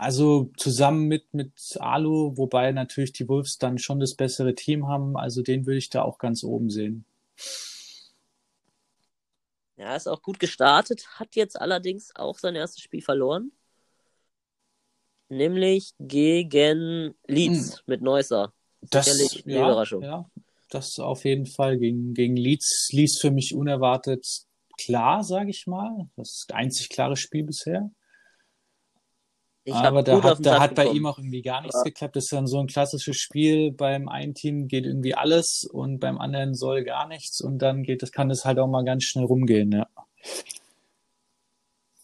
also zusammen mit, mit Alu, wobei natürlich die Wolves dann schon das bessere Team haben, also den würde ich da auch ganz oben sehen. Ja, ist auch gut gestartet, hat jetzt allerdings auch sein erstes Spiel verloren. Nämlich gegen Leeds mit Neusser. Das, Sicherlich eine ja, Überraschung. ja, das auf jeden Fall gegen, gegen Leeds. Leeds für mich unerwartet klar, sage ich mal. Das einzig klare Spiel bisher. Ich Aber da hat, da hat bei bekommen. ihm auch irgendwie gar nichts Ja. geklappt. Das ist dann so ein klassisches Spiel. Beim einen Team geht irgendwie alles und beim anderen soll gar nichts. Und dann geht das, kann das halt auch mal ganz schnell rumgehen, ja.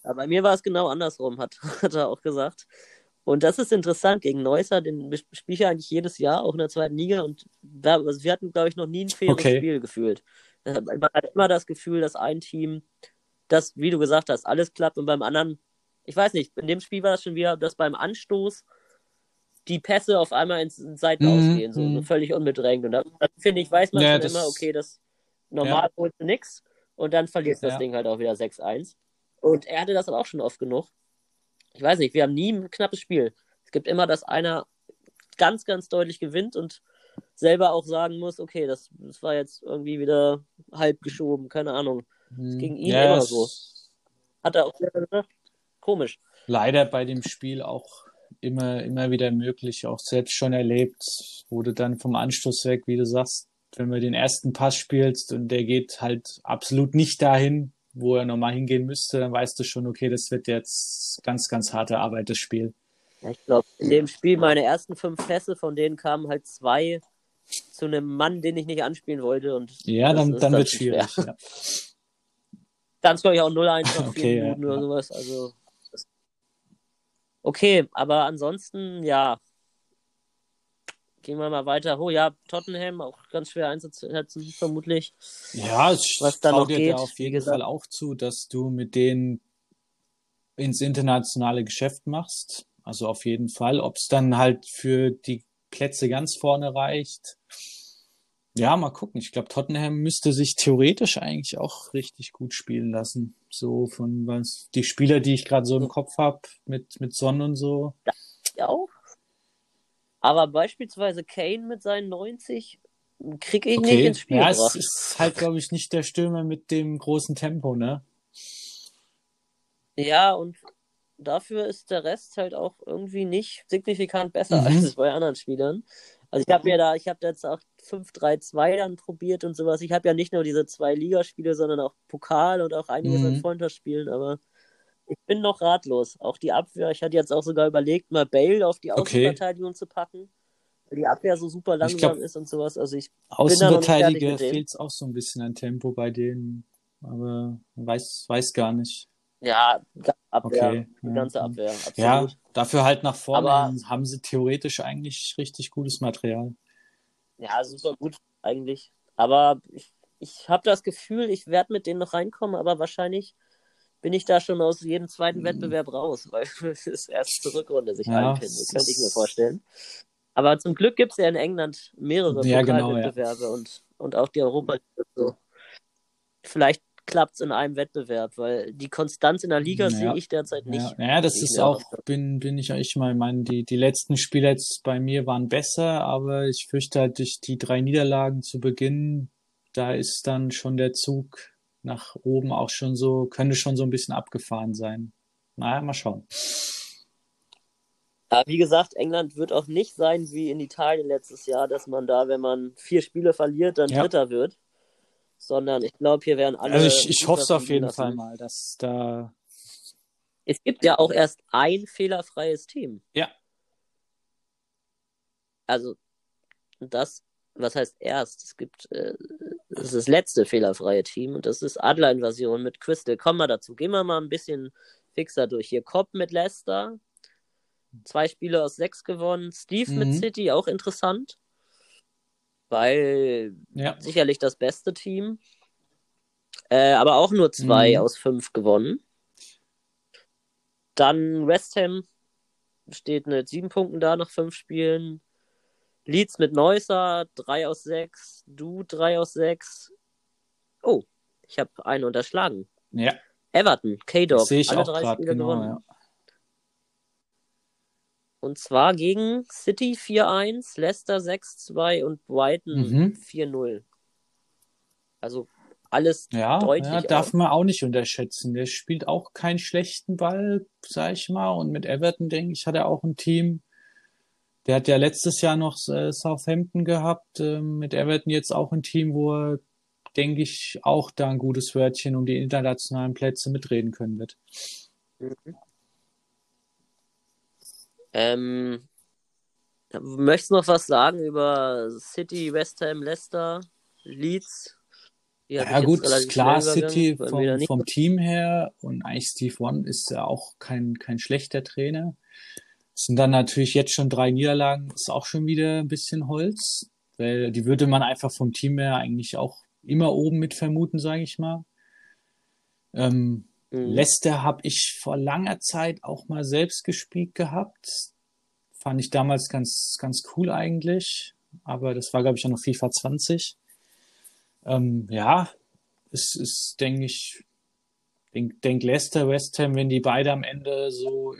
Aber bei mir war es genau andersrum, hat, hat er auch gesagt. Und das ist interessant, gegen Neusser, den spiele ich ja eigentlich jedes Jahr, auch in der zweiten Liga. Und da, also wir hatten, glaube ich, noch nie ein faires Okay. Spiel gefühlt. Man hat immer das Gefühl, dass ein Team, das, wie du gesagt hast, alles klappt und beim anderen, ich weiß nicht, in dem Spiel war das schon wieder, dass beim Anstoß die Pässe auf einmal ins Seiten Mhm, ausgehen, so, so mhm. völlig unbedrängt. Und dann, dann finde ich, weiß man Ja, schon das- immer, okay, das normal holst du nix und dann verlierst du das Ja. Ding halt auch wieder 6-1. Und er hatte das auch schon oft genug. Ich weiß nicht, wir haben nie ein knappes Spiel. Es gibt immer, dass einer ganz, ganz deutlich gewinnt und selber auch sagen muss, okay, das, das war jetzt irgendwie wieder halb geschoben, keine Ahnung. Hm. gegen ihn Ja, immer es- so. Hat er auch selber gesagt. Komisch. leider bei dem Spiel auch immer, immer wieder möglich, auch selbst schon erlebt, wurde dann vom Anstoß weg, wie du sagst, wenn du den ersten Pass spielst und der geht halt absolut nicht dahin, wo er normal hingehen müsste, dann weißt du schon, okay, das wird jetzt ganz, ganz hart erarbeitetes Spiel. Ja, ich glaube, in dem Spiel meine ersten fünf Pässe, von denen kamen halt zwei zu einem Mann, den ich nicht anspielen wollte. Und Ja, das dann, dann wird schon schwierig. schwer. Ja. Dann glaube ich auch 0-1 nach vier Okay, ja, Minuten oder ja. sowas. Also. Okay, aber ansonsten, ja. Gehen wir mal weiter. Oh ja, Tottenham auch ganz schwer einzusetzen, vermutlich. Ja, ich Was da noch dir geht, auf jeden. Fall auch zu, dass du mit denen ins internationale Geschäft machst. Also auf jeden Fall. Ob es dann halt für die Plätze ganz vorne reicht. Ja, mal gucken. Ich glaube, Tottenham müsste sich theoretisch eigentlich auch richtig gut spielen lassen. So von was die Spieler, die ich gerade so im Kopf habe, mit, mit Son und so. Ja auch. Aber beispielsweise Kane mit seinen 90 kriege ich nicht Okay. ins Spiel Ja, es ist halt, glaube ich, nicht der Stürmer mit dem großen Tempo, ne? Ja, und dafür ist der Rest halt auch irgendwie nicht signifikant besser Mhm. als bei anderen Spielern. Also ich habe ja da, ich habe jetzt auch 5-3-2 dann probiert und sowas. Ich habe ja nicht nur diese zwei Ligaspiele, sondern auch Pokal und auch einiges an Mhm. Freundschaftsspielen, aber ich bin noch ratlos. Auch die Abwehr, ich hatte jetzt auch sogar überlegt, mal Bale auf die Okay. Außenverteidigung zu packen, weil die Abwehr so super langsam glaub, ist und sowas. Also ich Außenverteidiger fehlt es auch so ein bisschen an Tempo bei denen, aber weiß, weiß gar nicht. Ja, die ganze Abwehr, Okay, die ja. ganze Abwehr, absolut. Ja, dafür halt nach vorne Aber- haben sie theoretisch eigentlich richtig gutes Material. Ja, super gut eigentlich. Aber ich, ich habe das Gefühl, ich werde mit denen noch reinkommen, aber wahrscheinlich bin ich da schon aus jedem zweiten Wettbewerb raus, weil es ist erst zur Rückrunde sich Ja, einpinne, es könnte ich mir vorstellen. Aber zum Glück gibt es ja in England mehrere Ja, genau, Pokalwettbewerbe und, und auch die Europa so. Vielleicht klappt es in einem Wettbewerb, weil die Konstanz in der Liga Ja. sehe ich derzeit nicht. ja, das wie ich ist auch, bin, bin ich ich mal, meine, die, die letzten Spiele jetzt bei mir waren besser, aber ich fürchte halt durch die drei Niederlagen zu Beginn, da ist dann schon der Zug nach oben auch schon so, könnte schon so ein bisschen abgefahren sein. Naja, mal schauen. Aber wie gesagt, England wird auch nicht sein wie in Italien letztes Jahr, dass man da, wenn man vier Spiele verliert, dann Ja. Dritter wird. Sondern ich glaube, hier werden alle. Also ich, ich hoffe es auf jeden lassen. Fall mal, dass da, Es gibt ja auch erst ein fehlerfreies Team. Ja. Also, das, was heißt erst? Es gibt, äh, das ist das letzte fehlerfreie Team und das ist Adler-Invasion mit Crystal. Kommen wir dazu. Gehen wir mal ein bisschen fixer durch. Hier Cobb mit Leicester. Zwei Spiele aus sechs gewonnen. Steve mit Mhm. City, auch interessant. Weil ja, sicherlich das beste Team. Äh, aber auch nur zwei Mhm. aus fünf gewonnen. Dann West Ham steht mit sieben Punkten da nach fünf Spielen. Leeds mit Neusser, drei aus sechs. Du, drei aus sechs. Oh, ich habe einen unterschlagen. ja, Everton, K-Dog, alle auch drei Spiele genau, gewonnen. ja. Und zwar gegen City 4-1, Leicester 6-2 und Brighton Mhm. 4-0. Also alles Ja, deutlich ja, darf auch. man auch nicht unterschätzen. Der spielt auch keinen schlechten Ball, sag ich mal. Und mit Everton, denke ich, hat er auch ein Team. Der hat ja letztes Jahr noch äh, Southampton gehabt. Ähm, mit Everton jetzt auch ein Team, wo er, denke ich, auch da ein gutes Wörtchen um die internationalen Plätze mitreden können wird. Ähm, möchtest du noch was sagen über City, West Ham, Leicester, Leeds? Die Ja gut, klar, City vom, vom Team her und eigentlich Steve One ist ja auch kein, kein schlechter Trainer. Es sind dann natürlich jetzt schon drei Niederlagen, ist auch schon wieder ein bisschen Holz, weil die würde man einfach vom Team her eigentlich auch immer oben mit vermuten, sage ich mal. Ähm, Mhm. Leicester habe ich vor langer Zeit auch mal selbst gespielt gehabt. Fand ich damals ganz, ganz cool eigentlich. Aber das war, glaube ich, auch noch FIFA 20. Ähm, ja, es ist, denke ich, denk, denk Leicester, West Ham, wenn die beide am Ende so,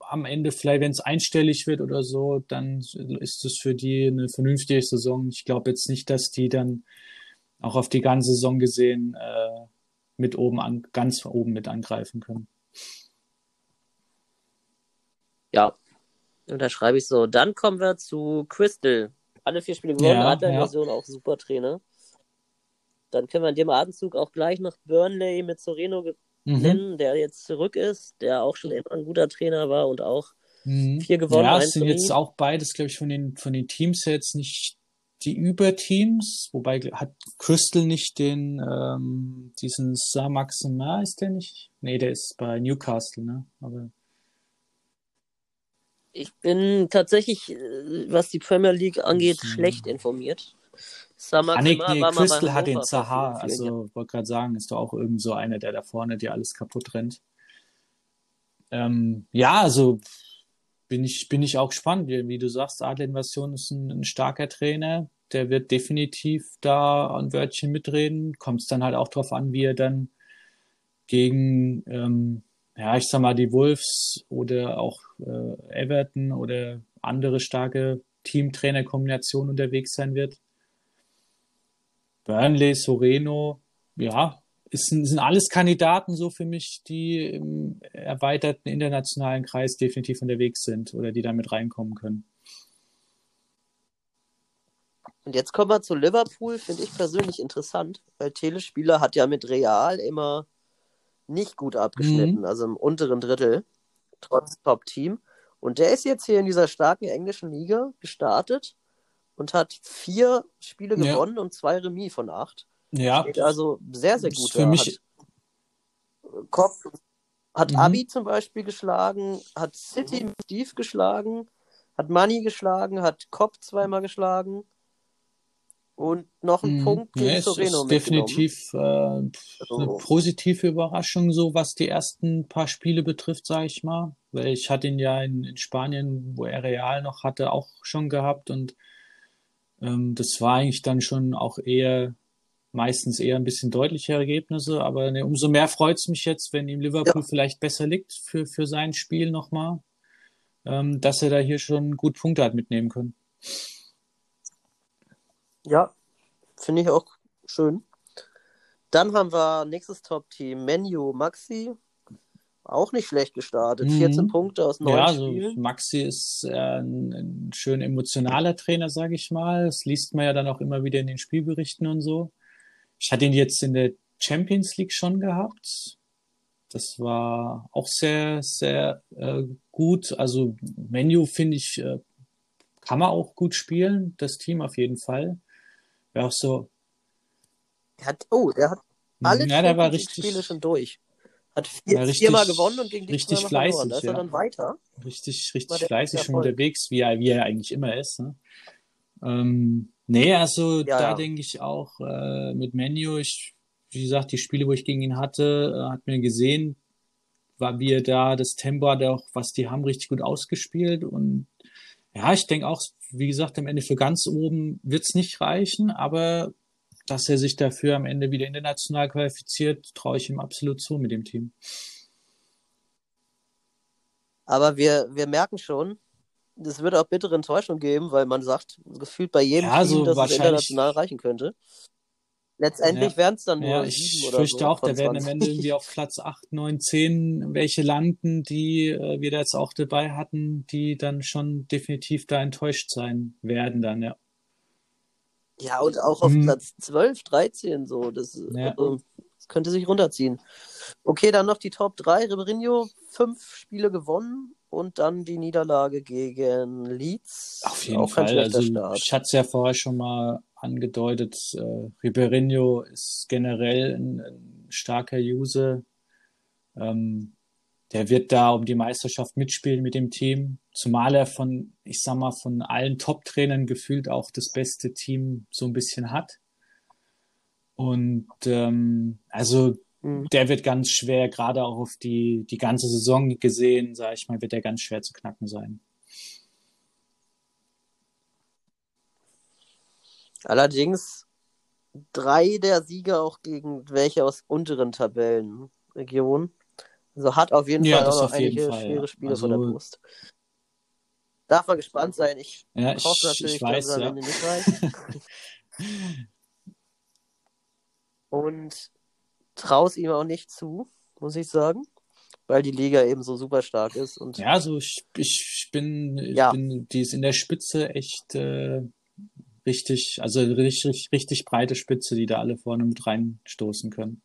am Ende vielleicht, wenn es einstellig wird oder so, dann ist es für die eine vernünftige Saison. Ich glaube jetzt nicht, dass die dann auch auf die ganze Saison gesehen äh, mit oben an, ganz oben mit angreifen können. Ja, unterschreibe ich so. Dann kommen wir zu Crystal. Alle vier Spiele gewonnen, Ja, Adler-Version auch super Trainer. Dann können wir in dem Atemzug auch gleich noch Burnley mit Soreno Mhm. nennen, der jetzt zurück ist, der auch schon immer ein guter Trainer war und auch Mhm. vier gewonnen, Ja, es sind jetzt auch beides, glaube ich, von den, von den Teams jetzt nicht die Überteams, wobei hat Crystal nicht den, ähm, diesen Saint-Maximin, ist der nicht? Nee, der ist bei Newcastle, ne? Aber Ich bin tatsächlich, äh, was die Premier League angeht, Mhm. schlecht informiert. Samar Ah, nee, nee, war Crystal hat den Hannover Zaha, vor vielen, vielen Jahren. also wollte gerade sagen, ist doch auch irgend so einer, der da vorne dir alles kaputt rennt. Ähm, ja, also bin ich, bin ich auch gespannt. Wie, wie du sagst, Adler-Invasion ist ein, ein starker Trainer. Der wird definitiv da ein Wörtchen mitreden. Kommt es dann halt auch drauf an, wie er dann gegen, ähm, ja, ich sag mal, die Wolves oder auch äh, Everton oder andere starke Team-Trainer-Kombinationen unterwegs sein wird. Burnley, Soreno, ja, es sind, sind alles Kandidaten so für mich, die im erweiterten internationalen Kreis definitiv unterwegs sind oder die damit reinkommen können. Und jetzt kommen wir zu Liverpool, finde ich persönlich interessant, weil Telespieler hat ja mit Real immer nicht gut abgeschnitten, mhm. also im unteren Drittel, trotz Top-Team. Und der ist jetzt hier in dieser starken englischen Liga gestartet und hat vier Spiele ja. gewonnen und zwei Remis von acht. Ja. Steht also sehr, sehr gut. Für mich. Hat, Kopf, hat mhm. Abi zum Beispiel geschlagen, hat City mit Steve geschlagen, hat Money geschlagen, hat Kopf zweimal geschlagen und noch einen mhm. Punkt gegen ja, Torino ist definitiv äh, eine also positive Überraschung, so was die ersten paar Spiele betrifft, sage ich mal. Weil ich hatte ihn ja in, in, Spanien, wo er Real noch hatte, auch schon gehabt und ähm, das war eigentlich dann schon auch eher meistens eher ein bisschen deutlichere Ergebnisse, aber ne, umso mehr freut es mich jetzt, wenn ihm Liverpool ja. vielleicht besser liegt für, für sein Spiel nochmal, ähm, dass er da hier schon gut Punkte hat mitnehmen können. Ja, finde ich auch schön. Dann haben wir nächstes Top-Team, Menu Maxi. Auch nicht schlecht gestartet. 14 mhm. Punkte aus neun ja, also Spielen. Maxi ist äh, ein, ein schön emotionaler Trainer, sage ich mal. Das liest man ja dann auch immer wieder in den Spielberichten und so. Ich hatte ihn jetzt in der Champions League schon gehabt. Das war auch sehr, sehr äh, gut. Also Menu finde ich, äh, kann man auch gut spielen, das Team auf jeden Fall. Wäre auch so. Er hat, oh, er hat alle ja, der war richtig, Spiele schon durch. Hat vier, richtig, viermal gewonnen und gegen die richtig fleißig, verloren. Da ist ja. er dann weiter. Richtig, richtig fleißig schon unterwegs, wie er, wie er eigentlich immer ist. Ne? Ähm, nee, also ja, da ja. denke ich auch äh, mit Menu, ich, wie gesagt, die Spiele, wo ich gegen ihn hatte, äh, hat mir gesehen, war wie er da das Tempo hat auch, was die haben, richtig gut ausgespielt. Und ja, ich denke auch, wie gesagt, am Ende für ganz oben wird's nicht reichen, aber dass er sich dafür am Ende wieder international qualifiziert, traue ich ihm absolut zu mit dem Team. Aber wir, wir merken schon, es wird auch bittere Enttäuschung geben, weil man sagt, gefühlt bei jedem ja, Team, so dass es international reichen könnte. Letztendlich ja. wären es dann nur ja, ich fürchte so auch, da werden am Ende irgendwie auf Platz 8, 9, 10 welche landen, die äh, wir da jetzt auch dabei hatten, die dann schon definitiv da enttäuscht sein werden dann, ja. Ja, und auch auf hm. Platz 12, 13 so. Das, ja. also, das könnte sich runterziehen. Okay, dann noch die Top 3. Ribeirinho, fünf Spiele gewonnen, und dann die Niederlage gegen Leeds. Auf jeden Auch Fall. Also, Start. ich hatte es ja vorher schon mal angedeutet. Äh, Ribeirinho ist generell ein, ein starker User. Ähm, der wird da um die Meisterschaft mitspielen mit dem Team. Zumal er von, ich sag mal, von allen Top-Trainern gefühlt auch das beste Team so ein bisschen hat. Und ähm, also Mhm. Der wird ganz schwer, gerade auch auf die, die ganze Saison gesehen, sage ich mal, wird der ganz schwer zu knacken sein. Allerdings drei der Sieger auch gegen welche aus unteren Tabellenregionen. Also hat auf jeden ja, Fall auch noch einige Fall, schwere Spiele also, vor der Brust. Darf man gespannt sein. Ich ja, hoffe natürlich, ich weiß, dass er ja. nicht reicht. Und traue es ihm auch nicht zu, muss ich sagen, weil die Liga eben so super stark ist. Und ja, also ich, ich bin, ja. bin, die ist in der Spitze echt äh, richtig, also richtig, richtig breite Spitze, die da alle vorne mit reinstoßen können.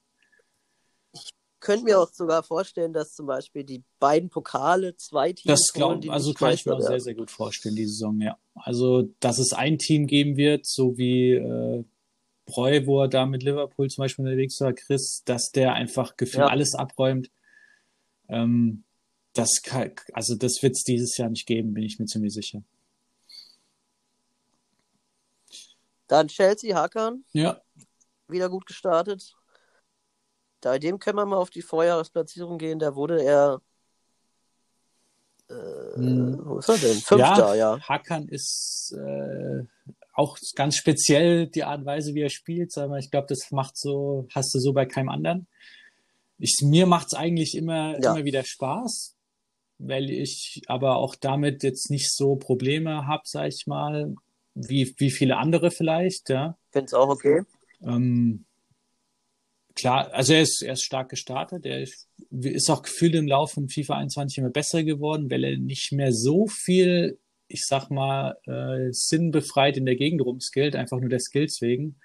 Ich könnte mir auch sogar vorstellen, dass zum Beispiel die beiden Pokale zwei Teams das glaub, holen, die also kann ich mir auch sehr, sehr gut vorstellen, die Saison, ja. Also, dass es ein Team geben wird, so wie äh, Breu, wo er da mit Liverpool zum Beispiel unterwegs war, Chris, dass der einfach gefühlt ja. alles abräumt. Ähm, das kann, also das wird es dieses Jahr nicht geben, bin ich mir ziemlich sicher. Dann Chelsea Hackern. Ja. Wieder gut gestartet. Bei dem können wir mal auf die Vorjahresplatzierung gehen. Da wurde er. Äh, hm. Wo ist er denn? Fünfter, ja. ja. Hackern ist äh, auch ganz speziell die Art und Weise, wie er spielt. Mal, ich glaube, das macht so, hast du so bei keinem anderen. Ich, mir macht's eigentlich immer, ja. immer wieder Spaß, weil ich aber auch damit jetzt nicht so Probleme habe, sag ich mal, wie, wie viele andere vielleicht, ja. Find's auch okay. Ähm, klar, also er ist, er ist stark gestartet. Er ist auch gefühlt im Laufe von FIFA 21 immer besser geworden, weil er nicht mehr so viel, ich sag mal, äh, sinnbefreit in der Gegend rumskillt, einfach nur der Skills wegen,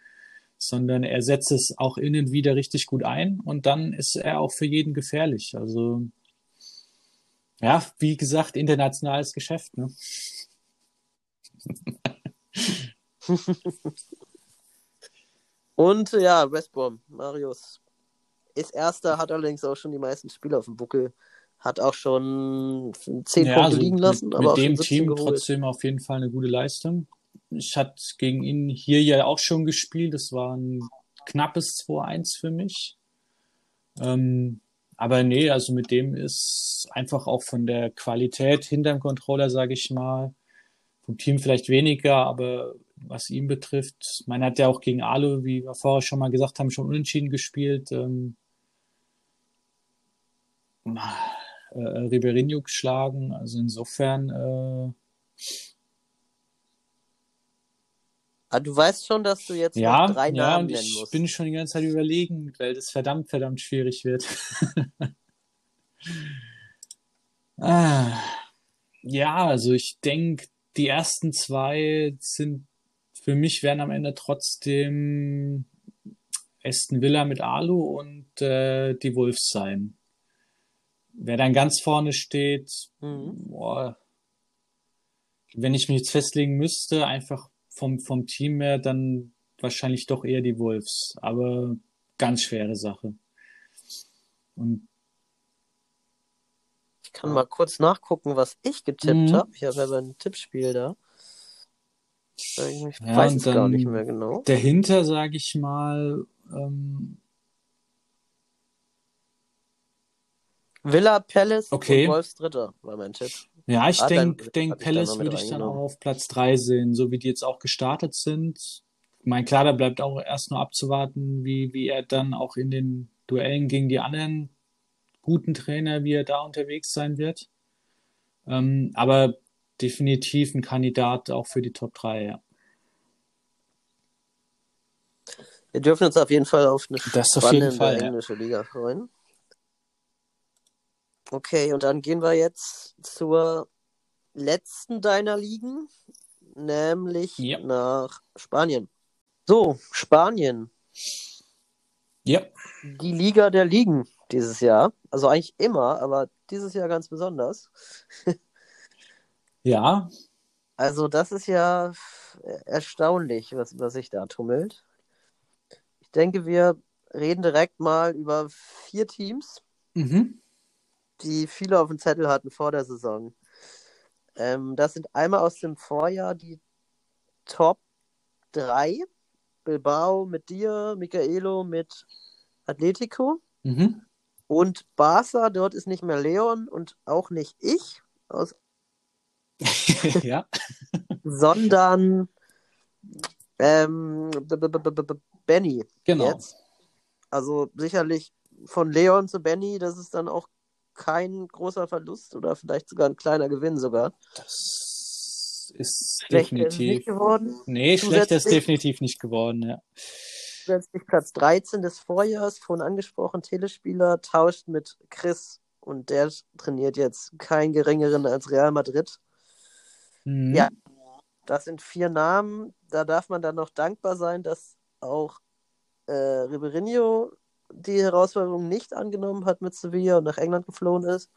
sondern er setzt es auch innen wieder richtig gut ein und dann ist er auch für jeden gefährlich. Also ja, wie gesagt, internationales Geschäft, ne? Und ja, West Brom, Marius ist Erster, hat allerdings auch schon die meisten Spiele auf dem Buckel, hat auch schon zehn ja, Punkte also liegen lassen. Mit, aber mit dem Team geholt. trotzdem auf jeden Fall eine gute Leistung. Ich hatte gegen ihn hier ja auch schon gespielt. Das war ein knappes 2-1 für mich. Ähm, aber nee, also mit dem ist einfach auch von der Qualität hinterm Controller, sage ich mal, vom Team vielleicht weniger, aber was ihn betrifft, man hat ja auch gegen Alu, wie wir vorher schon mal gesagt haben, schon unentschieden gespielt. Ähm, äh, Ribeirinho geschlagen, also insofern. Äh, Ah, du weißt schon, dass du jetzt ja, drei ja, Namen nennen musst. Ich bin schon die ganze Zeit überlegen, weil das verdammt, verdammt schwierig wird. ah, ja, also ich denke, die ersten zwei sind für mich werden am Ende trotzdem Aston Villa mit Alu und äh, die Wolves sein. Wer dann ganz vorne steht, mhm. boah, wenn ich mich jetzt festlegen müsste, einfach vom, vom Team her, dann wahrscheinlich doch eher die Wolves. Aber ganz schwere Sache. Und ich kann mal kurz nachgucken, was ich getippt mhm. habe. Ich habe ja ein Tippspiel da. Ich ja, weiß es gar nicht mehr genau. Dahinter, sage ich mal, ähm, Villa Palace okay. und Wolfs Dritter war mein Tipp. Ja, ich ah, denke, denk, Palace würde ich dann auch auf Platz 3 sehen, so wie die jetzt auch gestartet sind. Ich meine, klar, da bleibt auch erst nur abzuwarten, wie, wie er dann auch in den Duellen gegen die anderen guten Trainer, wie er da unterwegs sein wird. Ähm, aber definitiv ein Kandidat auch für die Top 3, ja. Wir dürfen uns auf jeden Fall auf eine das spannende Fall, englische. Liga freuen. Okay, und dann gehen wir jetzt zur letzten deiner Ligen, nämlich ja. nach Spanien. So, Spanien. Ja. Die Liga der Ligen dieses Jahr. Also eigentlich immer, aber dieses Jahr ganz besonders. Ja. Also das ist ja erstaunlich, was, was sich da tummelt. Ich denke, wir reden direkt mal über vier Teams, mhm. Die viele auf dem Zettel hatten vor der Saison. Ähm, das sind einmal aus dem Vorjahr die Top 3. Bilbao mit dir, Michaelo mit Atletico. Mhm. Und Barca, dort ist nicht mehr Leon und auch nicht ich aus ja. sondern ähm, Benny. Genau. Jetzt. Also sicherlich von Leon zu Benny, das ist dann auch kein großer Verlust oder vielleicht sogar ein kleiner Gewinn sogar. Das ist schlecht definitiv. nicht geworden. Nee, schlecht ist definitiv nicht geworden, ja. Zusätzlich Platz 13 des Vorjahres, von angesprochen, Telespieler, tauscht mit Chris und der trainiert jetzt keinen geringeren als Real Madrid. Mhm. Ja, das sind vier Namen. Da darf man dann noch dankbar sein, dass auch äh, Ribeirinho die Herausforderung nicht angenommen hat mit Sevilla und nach England geflohen ist.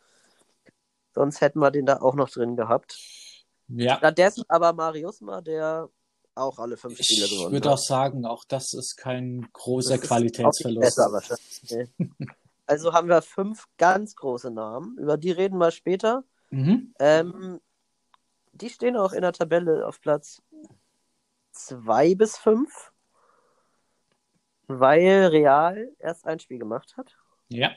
Sonst hätten wir den da auch noch drin gehabt. Ja. Stattdessen aber Mariusma, der auch alle fünf Spiele gewonnen hat. Ich würde auch sagen, auch das ist kein großer das Qualitätsverlust. Besser wahrscheinlich. also haben wir fünf ganz große Namen. Über die reden wir später. Mhm. Ähm, die stehen auch in der Tabelle auf Platz 2 bis 5, weil Real erst ein Spiel gemacht hat. Ja.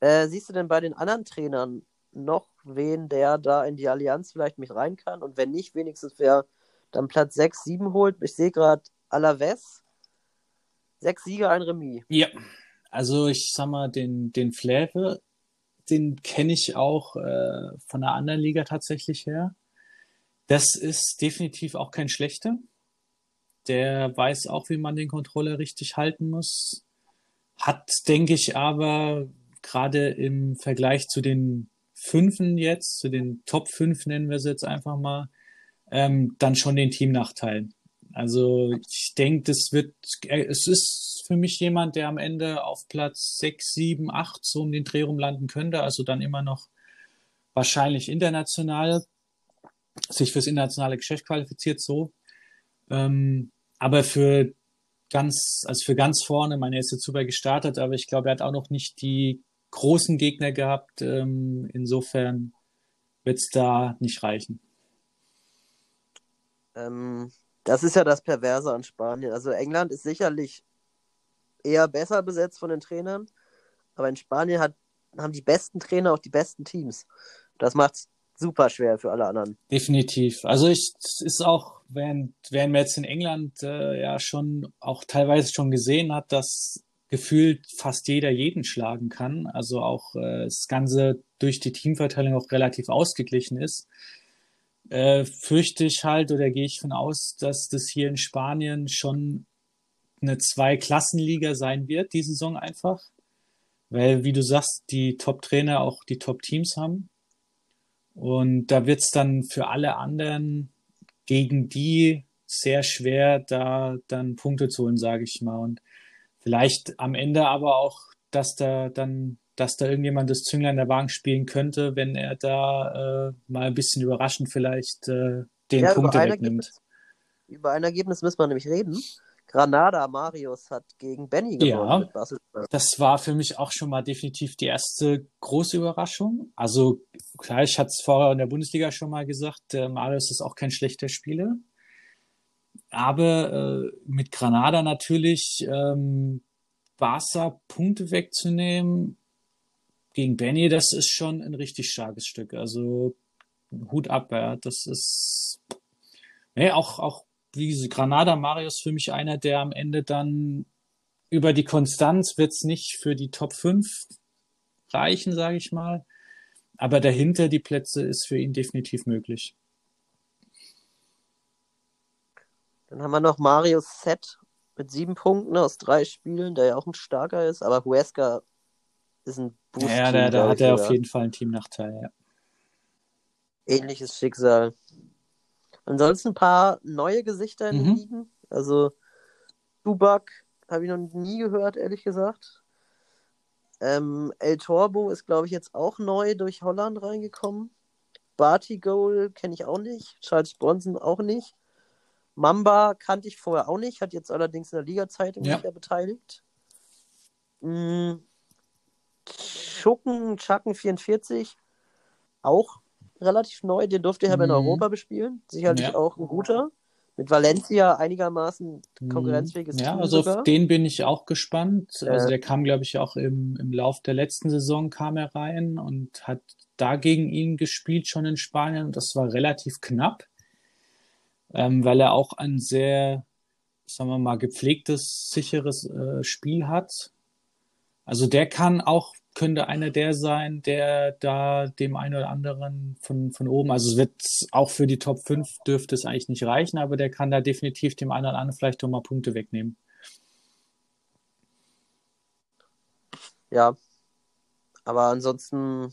Äh, siehst du denn bei den anderen Trainern noch wen, der da in die Allianz vielleicht mit rein kann? Und wenn nicht, wenigstens wer dann Platz 6, 7 holt. Ich sehe gerade Alaves. Sechs Siege, ein Remis. Ja, also ich sag mal, den, den Fläve den kenne ich auch äh, von einer anderen Liga tatsächlich her. Das ist definitiv auch kein schlechter. Der weiß auch, wie man den Controller richtig halten muss. hat, denke ich, aber gerade im Vergleich zu den Fünfen jetzt, zu den Top 5 nennen wir es jetzt einfach mal, ähm, dann schon den Teamnachteil. Also ich denke, das wird, äh, es ist für mich jemand, der am Ende auf Platz 6, 7, 8 so um den Dreh rum landen könnte, also dann immer noch wahrscheinlich international, sich fürs internationale Geschäft qualifiziert so. Ähm, aber für ganz, also für ganz vorne, meine, er ist jetzt super gestartet, aber ich glaube, er hat auch noch nicht die großen Gegner gehabt. Ähm, insofern wird es da nicht reichen. Ähm, das ist ja das Perverse an Spanien. Also England ist sicherlich eher besser besetzt von den Trainern, aber in Spanien hat, haben die besten Trainer auch die besten Teams. Das macht es super schwer für alle anderen. Definitiv. Also ich ist auch, während, während man jetzt in England äh, ja schon auch teilweise schon gesehen hat, dass gefühlt fast jeder jeden schlagen kann. Also auch äh, das Ganze durch die Teamverteilung auch relativ ausgeglichen ist. Äh, fürchte ich halt oder gehe ich von aus, dass das hier in Spanien schon eine Zwei-Klassenliga sein wird, die Saison einfach. Weil, wie du sagst, die Top-Trainer auch die Top-Teams haben. Und da wird es dann für alle anderen gegen die sehr schwer, da dann Punkte zu holen, sage ich mal. Und vielleicht am Ende aber auch, dass da dann, dass da irgendjemand das Zünglein der Wagen spielen könnte, wenn er da äh, mal ein bisschen überraschend vielleicht äh, den ja, Punkte wegnimmt. über ein Ergebnis müssen wir nämlich reden. Granada Marius hat gegen Benny gewonnen. Ja, das war für mich auch schon mal definitiv die erste große Überraschung. Also klar, ich hatte es vorher in der Bundesliga schon mal gesagt, äh, Marius ist auch kein schlechter Spieler. Aber äh, mit Granada natürlich ähm, Barca Punkte wegzunehmen gegen Benny, das ist schon ein richtig starkes Stück. Also Hut ab, ja. Das ist nee, auch, auch wie Granada Marius für mich einer, der am Ende dann über die Konstanz wird es nicht für die Top 5 reichen, sage ich mal. Aber dahinter die Plätze ist für ihn definitiv möglich. Dann haben wir noch Marius Set mit sieben Punkten aus drei Spielen, der ja auch ein starker ist, aber Huesca ist ein Boost. Ja, da, da hat er auf jeden Fall einen Teamnachteil, ja. Ähnliches Schicksal. Ansonsten ein paar neue Gesichter in mhm. den Ligen. Also Dubak habe ich noch nie gehört, ehrlich gesagt. Ähm, El Torbo ist, glaube ich, jetzt auch neu durch Holland reingekommen. Barty Goal kenne ich auch nicht. Charles Bronson auch nicht. Mamba kannte ich vorher auch nicht, hat jetzt allerdings in der Liga-Zeitung ja. beteiligt. Mhm. Schucken, Chacken 44, auch relativ neu. Den durfte er mhm. in Europa bespielen. Sicherlich ja. auch ein guter. Mit Valencia einigermaßen mhm. konkurrenzfähiges Ja, Team also sogar. auf den bin ich auch gespannt. Äh. Also der kam, glaube ich, auch im, im Lauf der letzten Saison kam er rein und hat da gegen ihn gespielt schon in Spanien. Das war relativ knapp, ähm, weil er auch ein sehr, sagen wir mal, gepflegtes, sicheres äh, Spiel hat. Also der kann auch könnte einer der sein, der da dem einen oder anderen von, von oben, also es wird auch für die Top 5 dürfte es eigentlich nicht reichen, aber der kann da definitiv dem einen oder anderen vielleicht doch mal Punkte wegnehmen. Ja, aber ansonsten,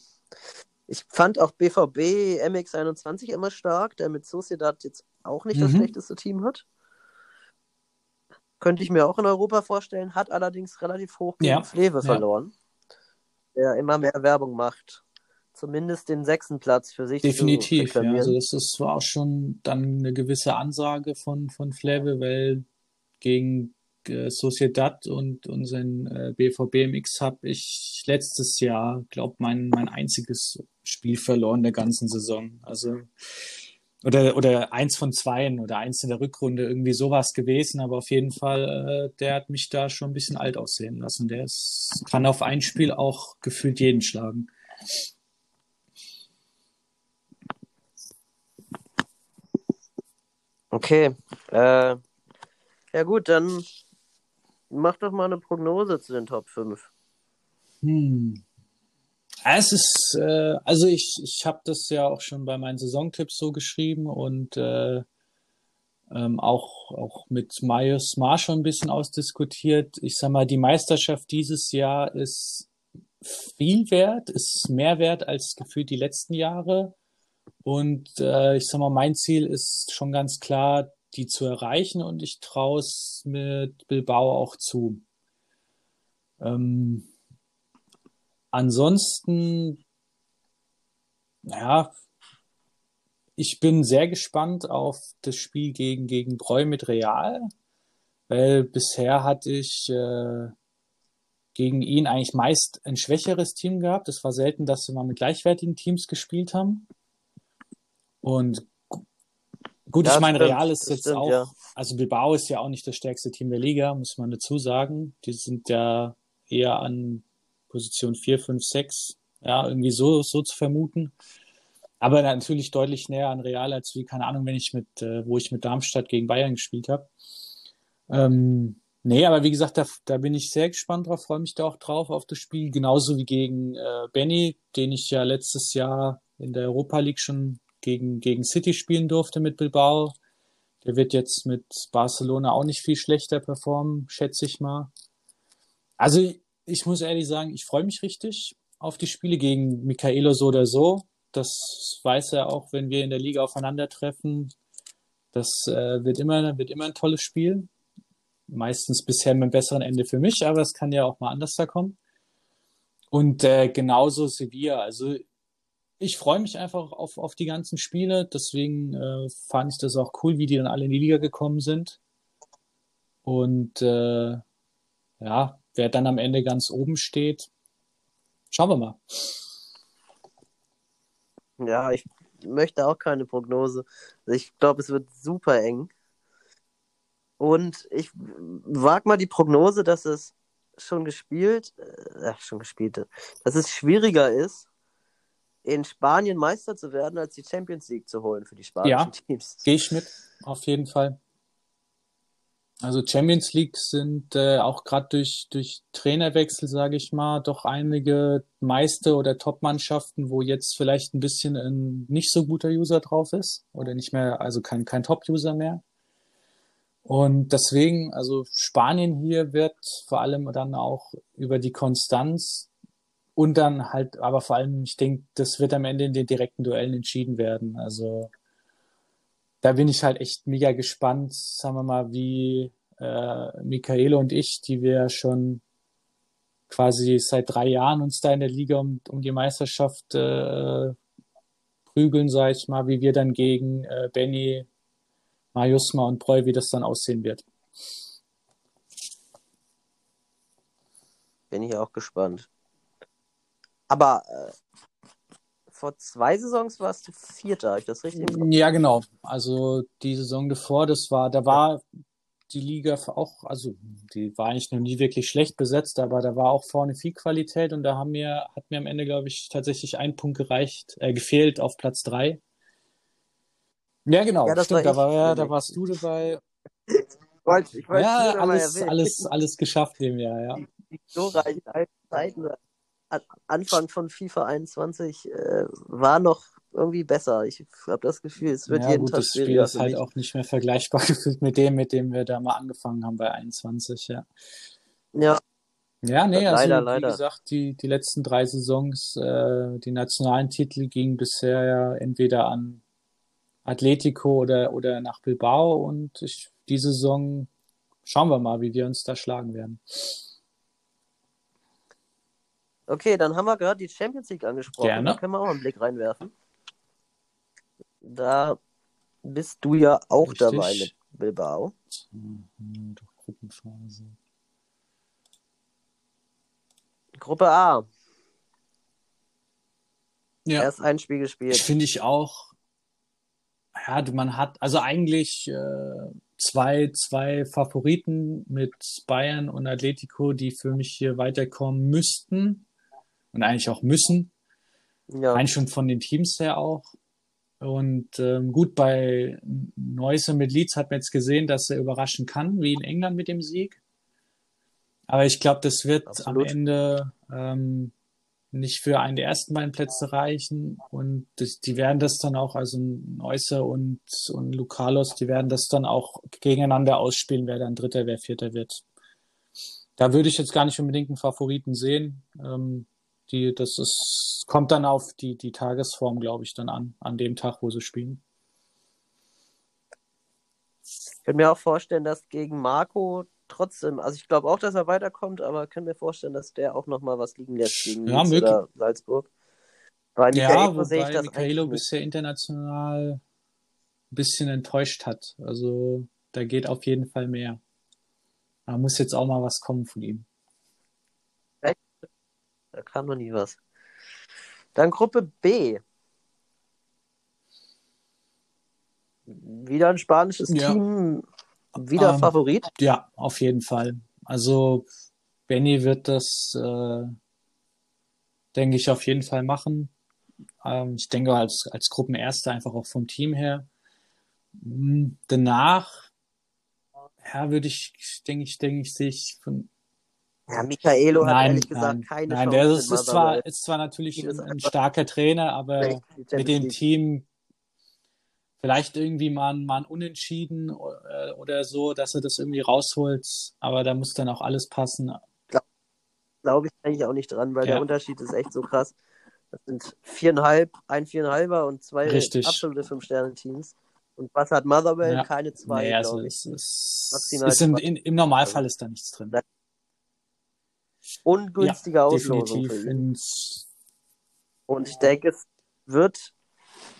ich fand auch BVB MX21 immer stark, der mit Sociedad jetzt auch nicht mhm. das schlechteste Team hat. Könnte ich mir auch in Europa vorstellen, hat allerdings relativ hoch gegen ja. Flewe verloren. Ja der immer mehr Werbung macht. Zumindest den sechsten Platz für sich Definitiv, ja. Also das ist zwar auch schon dann eine gewisse Ansage von, von Fleve, weil gegen äh, Sociedad und unseren äh, BVB MX habe ich letztes Jahr, glaube mein mein einziges Spiel verloren der ganzen Saison. Also oder, oder eins von zweien oder eins in der Rückrunde, irgendwie sowas gewesen, aber auf jeden Fall, äh, der hat mich da schon ein bisschen alt aussehen lassen. Der ist, kann auf ein Spiel auch gefühlt jeden schlagen. Okay. Äh, ja gut, dann mach doch mal eine Prognose zu den Top 5. Hm. Es ist, äh, also ich, ich habe das ja auch schon bei meinen Saisontipps so geschrieben und äh, ähm, auch, auch mit Marius Marsch ein bisschen ausdiskutiert. Ich sag mal, die Meisterschaft dieses Jahr ist viel wert, ist mehr wert als gefühlt die letzten Jahre. Und äh, ich sag mal, mein Ziel ist schon ganz klar, die zu erreichen und ich traue es mit Bilbao auch zu. Ähm, ansonsten, ja, ich bin sehr gespannt auf das Spiel gegen, gegen Breu mit Real, weil bisher hatte ich äh, gegen ihn eigentlich meist ein schwächeres Team gehabt. Es war selten, dass wir mal mit gleichwertigen Teams gespielt haben. Und gut, ja, ich meine, Real ist jetzt stimmt, auch, ja. also Bilbao ist ja auch nicht das stärkste Team der Liga, muss man dazu sagen. Die sind ja eher an Position 4, 5, 6, ja, irgendwie so, so zu vermuten. Aber natürlich deutlich näher an Real als wie, keine Ahnung, wenn ich mit, äh, wo ich mit Darmstadt gegen Bayern gespielt habe. Ähm, nee, aber wie gesagt, da, da bin ich sehr gespannt drauf, freue mich da auch drauf auf das Spiel, genauso wie gegen äh, Benny, den ich ja letztes Jahr in der Europa League schon gegen, gegen City spielen durfte mit Bilbao. Der wird jetzt mit Barcelona auch nicht viel schlechter performen, schätze ich mal. Also ich muss ehrlich sagen, ich freue mich richtig auf die Spiele gegen Michaelo so oder so. Das weiß er auch, wenn wir in der Liga aufeinandertreffen. Das äh, wird, immer, wird immer ein tolles Spiel. Meistens bisher mit einem besseren Ende für mich, aber es kann ja auch mal anders da kommen. Und äh, genauso Sevilla. Also ich freue mich einfach auf, auf die ganzen Spiele. Deswegen äh, fand ich das auch cool, wie die dann alle in die Liga gekommen sind. Und äh, ja, wer dann am Ende ganz oben steht, schauen wir mal. Ja, ich möchte auch keine Prognose. Ich glaube, es wird super eng. Und ich wage mal die Prognose, dass es schon gespielt, äh, schon gespielt, dass es schwieriger ist, in Spanien Meister zu werden, als die Champions League zu holen für die spanischen ja, Teams. Gehe ich mit, auf jeden Fall. Also Champions League sind äh, auch gerade durch, durch Trainerwechsel, sage ich mal, doch einige Meister- oder Top-Mannschaften, wo jetzt vielleicht ein bisschen ein nicht so guter User drauf ist oder nicht mehr, also kein, kein Top-User mehr. Und deswegen, also Spanien hier wird vor allem dann auch über die Konstanz und dann halt, aber vor allem, ich denke, das wird am Ende in den direkten Duellen entschieden werden. Also da bin ich halt echt mega gespannt, sagen wir mal, wie äh, Michaele und ich, die wir schon quasi seit drei Jahren uns da in der Liga um, um die Meisterschaft äh, prügeln, sag ich mal, wie wir dann gegen äh, Benny, Mariusma und Breu, wie das dann aussehen wird. Bin ich auch gespannt. Aber äh, vor zwei Saisons warst du Vierter, ich das richtig? Ja, genau. Also die Saison davor, das war, da war die Liga auch, also die war eigentlich noch nie wirklich schlecht besetzt, aber da war auch vorne viel Qualität und da haben mir, hat mir am Ende, glaube ich, tatsächlich ein Punkt gereicht, äh, gefehlt auf Platz drei. Ja, genau, ja, stimmt, war da, war, ja, da warst du dabei. Ich wollte, ich wollte ja, alles, alles, alles geschafft dem Jahr, ja. Die, die glorreichen Zeiten Anfang von FIFA 21 äh, war noch irgendwie besser. Ich habe das Gefühl, es wird ja, jeden gut, Tag das Spiel ist halt auch nicht mehr vergleichbar gefühlt mit dem, mit dem wir da mal angefangen haben bei 21, ja. Ja. Ja, nee, also leider, wie leider. gesagt, die, die letzten drei Saisons, äh, die nationalen Titel gingen bisher ja entweder an Atletico oder, oder nach Bilbao und ich, die Saison schauen wir mal, wie wir uns da schlagen werden. Okay, dann haben wir gerade die Champions League angesprochen. Gerne. Da können wir auch einen Blick reinwerfen. Da bist du ja auch Richtig. dabei mit Bilbao. Mhm, Gruppenphase. Gruppe A. Ja. Erst ein Spiel gespielt. Finde ich auch. Ja, man hat also eigentlich äh, zwei, zwei Favoriten mit Bayern und Atletico, die für mich hier weiterkommen müssten und eigentlich auch müssen. Ja. Rein schon von den Teams her auch. Und ähm, gut, bei Neuse mit Leeds hat man jetzt gesehen, dass er überraschen kann, wie in England mit dem Sieg. Aber ich glaube, das wird Absolut. am Ende ähm, nicht für einen der ersten beiden Plätze reichen. Und das, die werden das dann auch, also Neusser und, und Lucalos, die werden das dann auch gegeneinander ausspielen, wer dann Dritter, wer Vierter wird. Da würde ich jetzt gar nicht unbedingt einen Favoriten sehen. Ähm, die, das ist, kommt dann auf die, die Tagesform, glaube ich, dann an, an dem Tag, wo sie spielen. Ich könnte mir auch vorstellen, dass gegen Marco trotzdem, also ich glaube auch, dass er weiterkommt, aber kann mir vorstellen, dass der auch noch mal was liegen lässt gegen ja, oder Salzburg. Bei ja, wobei ich das Michaelo bisher international ein bisschen enttäuscht hat. Also da geht auf jeden Fall mehr. Da muss jetzt auch mal was kommen von ihm. Da kam noch nie was. Dann Gruppe B. Wieder ein spanisches ja. Team wieder ähm, Favorit? Ja, auf jeden Fall. Also Benny wird das, äh, denke ich, auf jeden Fall machen. Ähm, ich denke als, als Gruppenerster einfach auch vom Team her. Hm, danach, ja, würde ich, denke ich, denke ich, sehe ich von. Ja, Michaelo nein, hat ehrlich gesagt nein, keine nein, Chance. Nein, der ist, ist, zwar, ist zwar natürlich ein, ein starker Trainer, aber mit dem Team Vielleicht irgendwie mal, mal ein Unentschieden äh, oder so, dass er das irgendwie rausholt. Aber da muss dann auch alles passen. Glaube ich eigentlich auch nicht dran, weil ja. der Unterschied ist echt so krass. Das sind viereinhalb, ein viereinhalber und zwei Richtig. absolute Fünf-Sterne-Teams. Und was hat Motherwell? Ja. Keine zwei, nee, also ich. Ist, ist in, in, Im Normalfall ist da nichts drin. Ungünstige ja, Auslosung für ihn. Und ich denke, es wird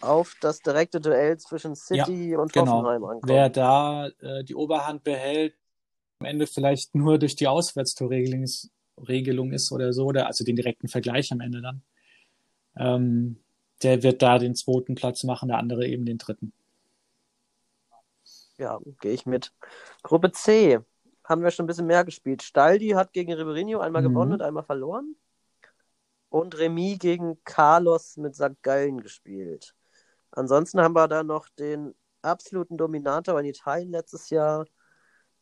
auf das direkte Duell zwischen City ja, und genau. Hoffenheim ankommen. Wer da äh, die Oberhand behält, am Ende vielleicht nur durch die Auswärtstorregelung ist, Regelung ist oder so, oder also den direkten Vergleich am Ende dann, ähm, der wird da den zweiten Platz machen, der andere eben den dritten. Ja, gehe ich mit. Gruppe C haben wir schon ein bisschen mehr gespielt. Staldi hat gegen Ribeirinho einmal mhm. gewonnen und einmal verloren. Und Remy gegen Carlos mit St. Gallen gespielt. Ansonsten haben wir da noch den absoluten Dominator in Italien letztes Jahr,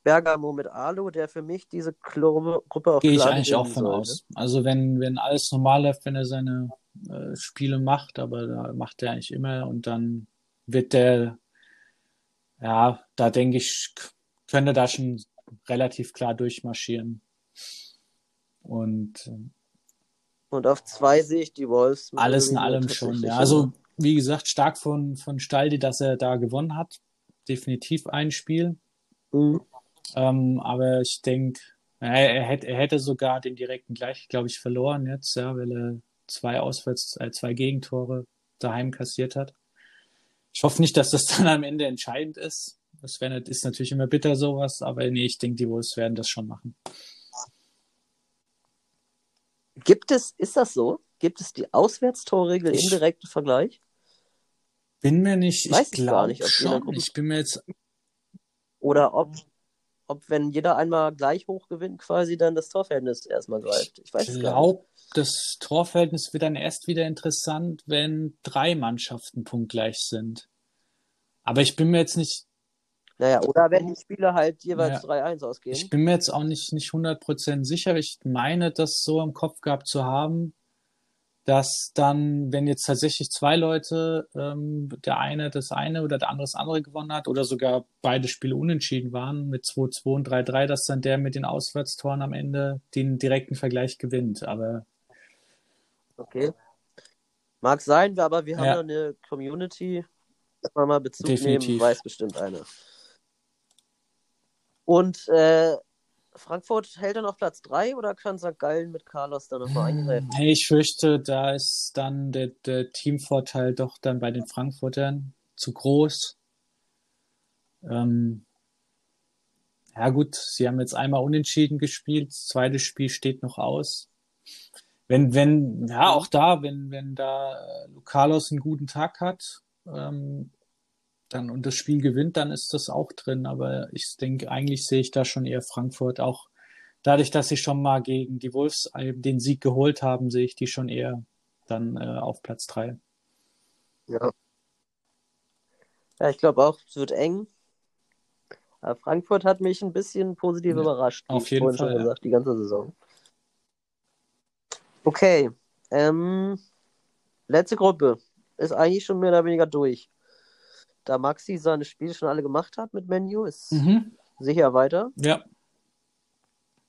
Bergamo mit Alu, der für mich diese Gruppe auf Gehe ich eigentlich auch von aus. Also wenn, wenn alles normal läuft, wenn er seine äh, Spiele macht, aber da macht er eigentlich immer und dann wird der, ja, da denke ich, könnte da schon relativ klar durchmarschieren. Und äh, und auf zwei sehe ich die Wolves. Alles in allem schon, ja. Also wie gesagt, stark von, von Staldi, dass er da gewonnen hat. Definitiv ein Spiel. Mhm. Ähm, aber ich denke, er, er, hätte, er hätte sogar den direkten gleich, glaube ich, verloren jetzt, ja, weil er zwei Auswärts, äh, zwei Gegentore daheim kassiert hat. Ich hoffe nicht, dass das dann am Ende entscheidend ist. Das wär, ist natürlich immer bitter sowas, aber nee, ich denke, die Wolves werden das schon machen. Gibt es, ist das so? Gibt es die Auswärtstorregel im direkten Vergleich? Bin mir nicht, Weiß ich glaube schon. Ich bin mir jetzt. Oder ob, ob, wenn jeder einmal gleich hoch gewinnt, quasi dann das Torverhältnis erstmal greift. Ich weiß ich glaube, das Torverhältnis wird dann erst wieder interessant, wenn drei Mannschaften punktgleich sind. Aber ich bin mir jetzt nicht. Naja, oder wenn die Spiele halt jeweils naja, 3-1 ausgehen. Ich bin mir jetzt auch nicht, nicht 100% sicher. Ich meine, das so im Kopf gehabt zu haben, dass dann, wenn jetzt tatsächlich zwei Leute, ähm, der eine das eine oder der andere das andere gewonnen hat oder sogar beide Spiele unentschieden waren mit 2-2 und 3-3, dass dann der mit den Auswärtstoren am Ende den direkten Vergleich gewinnt. Aber okay. Mag sein, aber wir haben ja eine Community, mal Bezug Definitiv. nehmen, weiß bestimmt eine. Und äh, Frankfurt hält er noch Platz 3 oder kann St. Gallen mit Carlos dann nochmal eingreifen? Hey, ich fürchte, da ist dann der, der, Teamvorteil doch dann bei den Frankfurtern zu groß. Ähm, ja gut, sie haben jetzt einmal unentschieden gespielt, das zweite Spiel steht noch aus. Wenn, wenn, ja, auch da, wenn, wenn da Lucalos einen guten Tag hat, ähm, dann und das Spiel gewinnt, dann ist das auch drin. Aber ich denke, eigentlich sehe ich da schon eher Frankfurt auch. Dadurch, dass sie schon mal gegen die Wolves den Sieg geholt haben, sehe ich die schon eher dann äh, auf Platz 3. Ja. Ja, ich glaube auch, es wird eng. Aber Frankfurt hat mich ein bisschen positiv ja, überrascht. Auf jeden Fall. Schon gesagt, die ganze Saison. Okay, Ähm, letzte Gruppe ist eigentlich schon mehr oder weniger durch. Da Maxi seine Spiele schon alle gemacht hat mit Menu, ist Mhm. sicher weiter. Ja.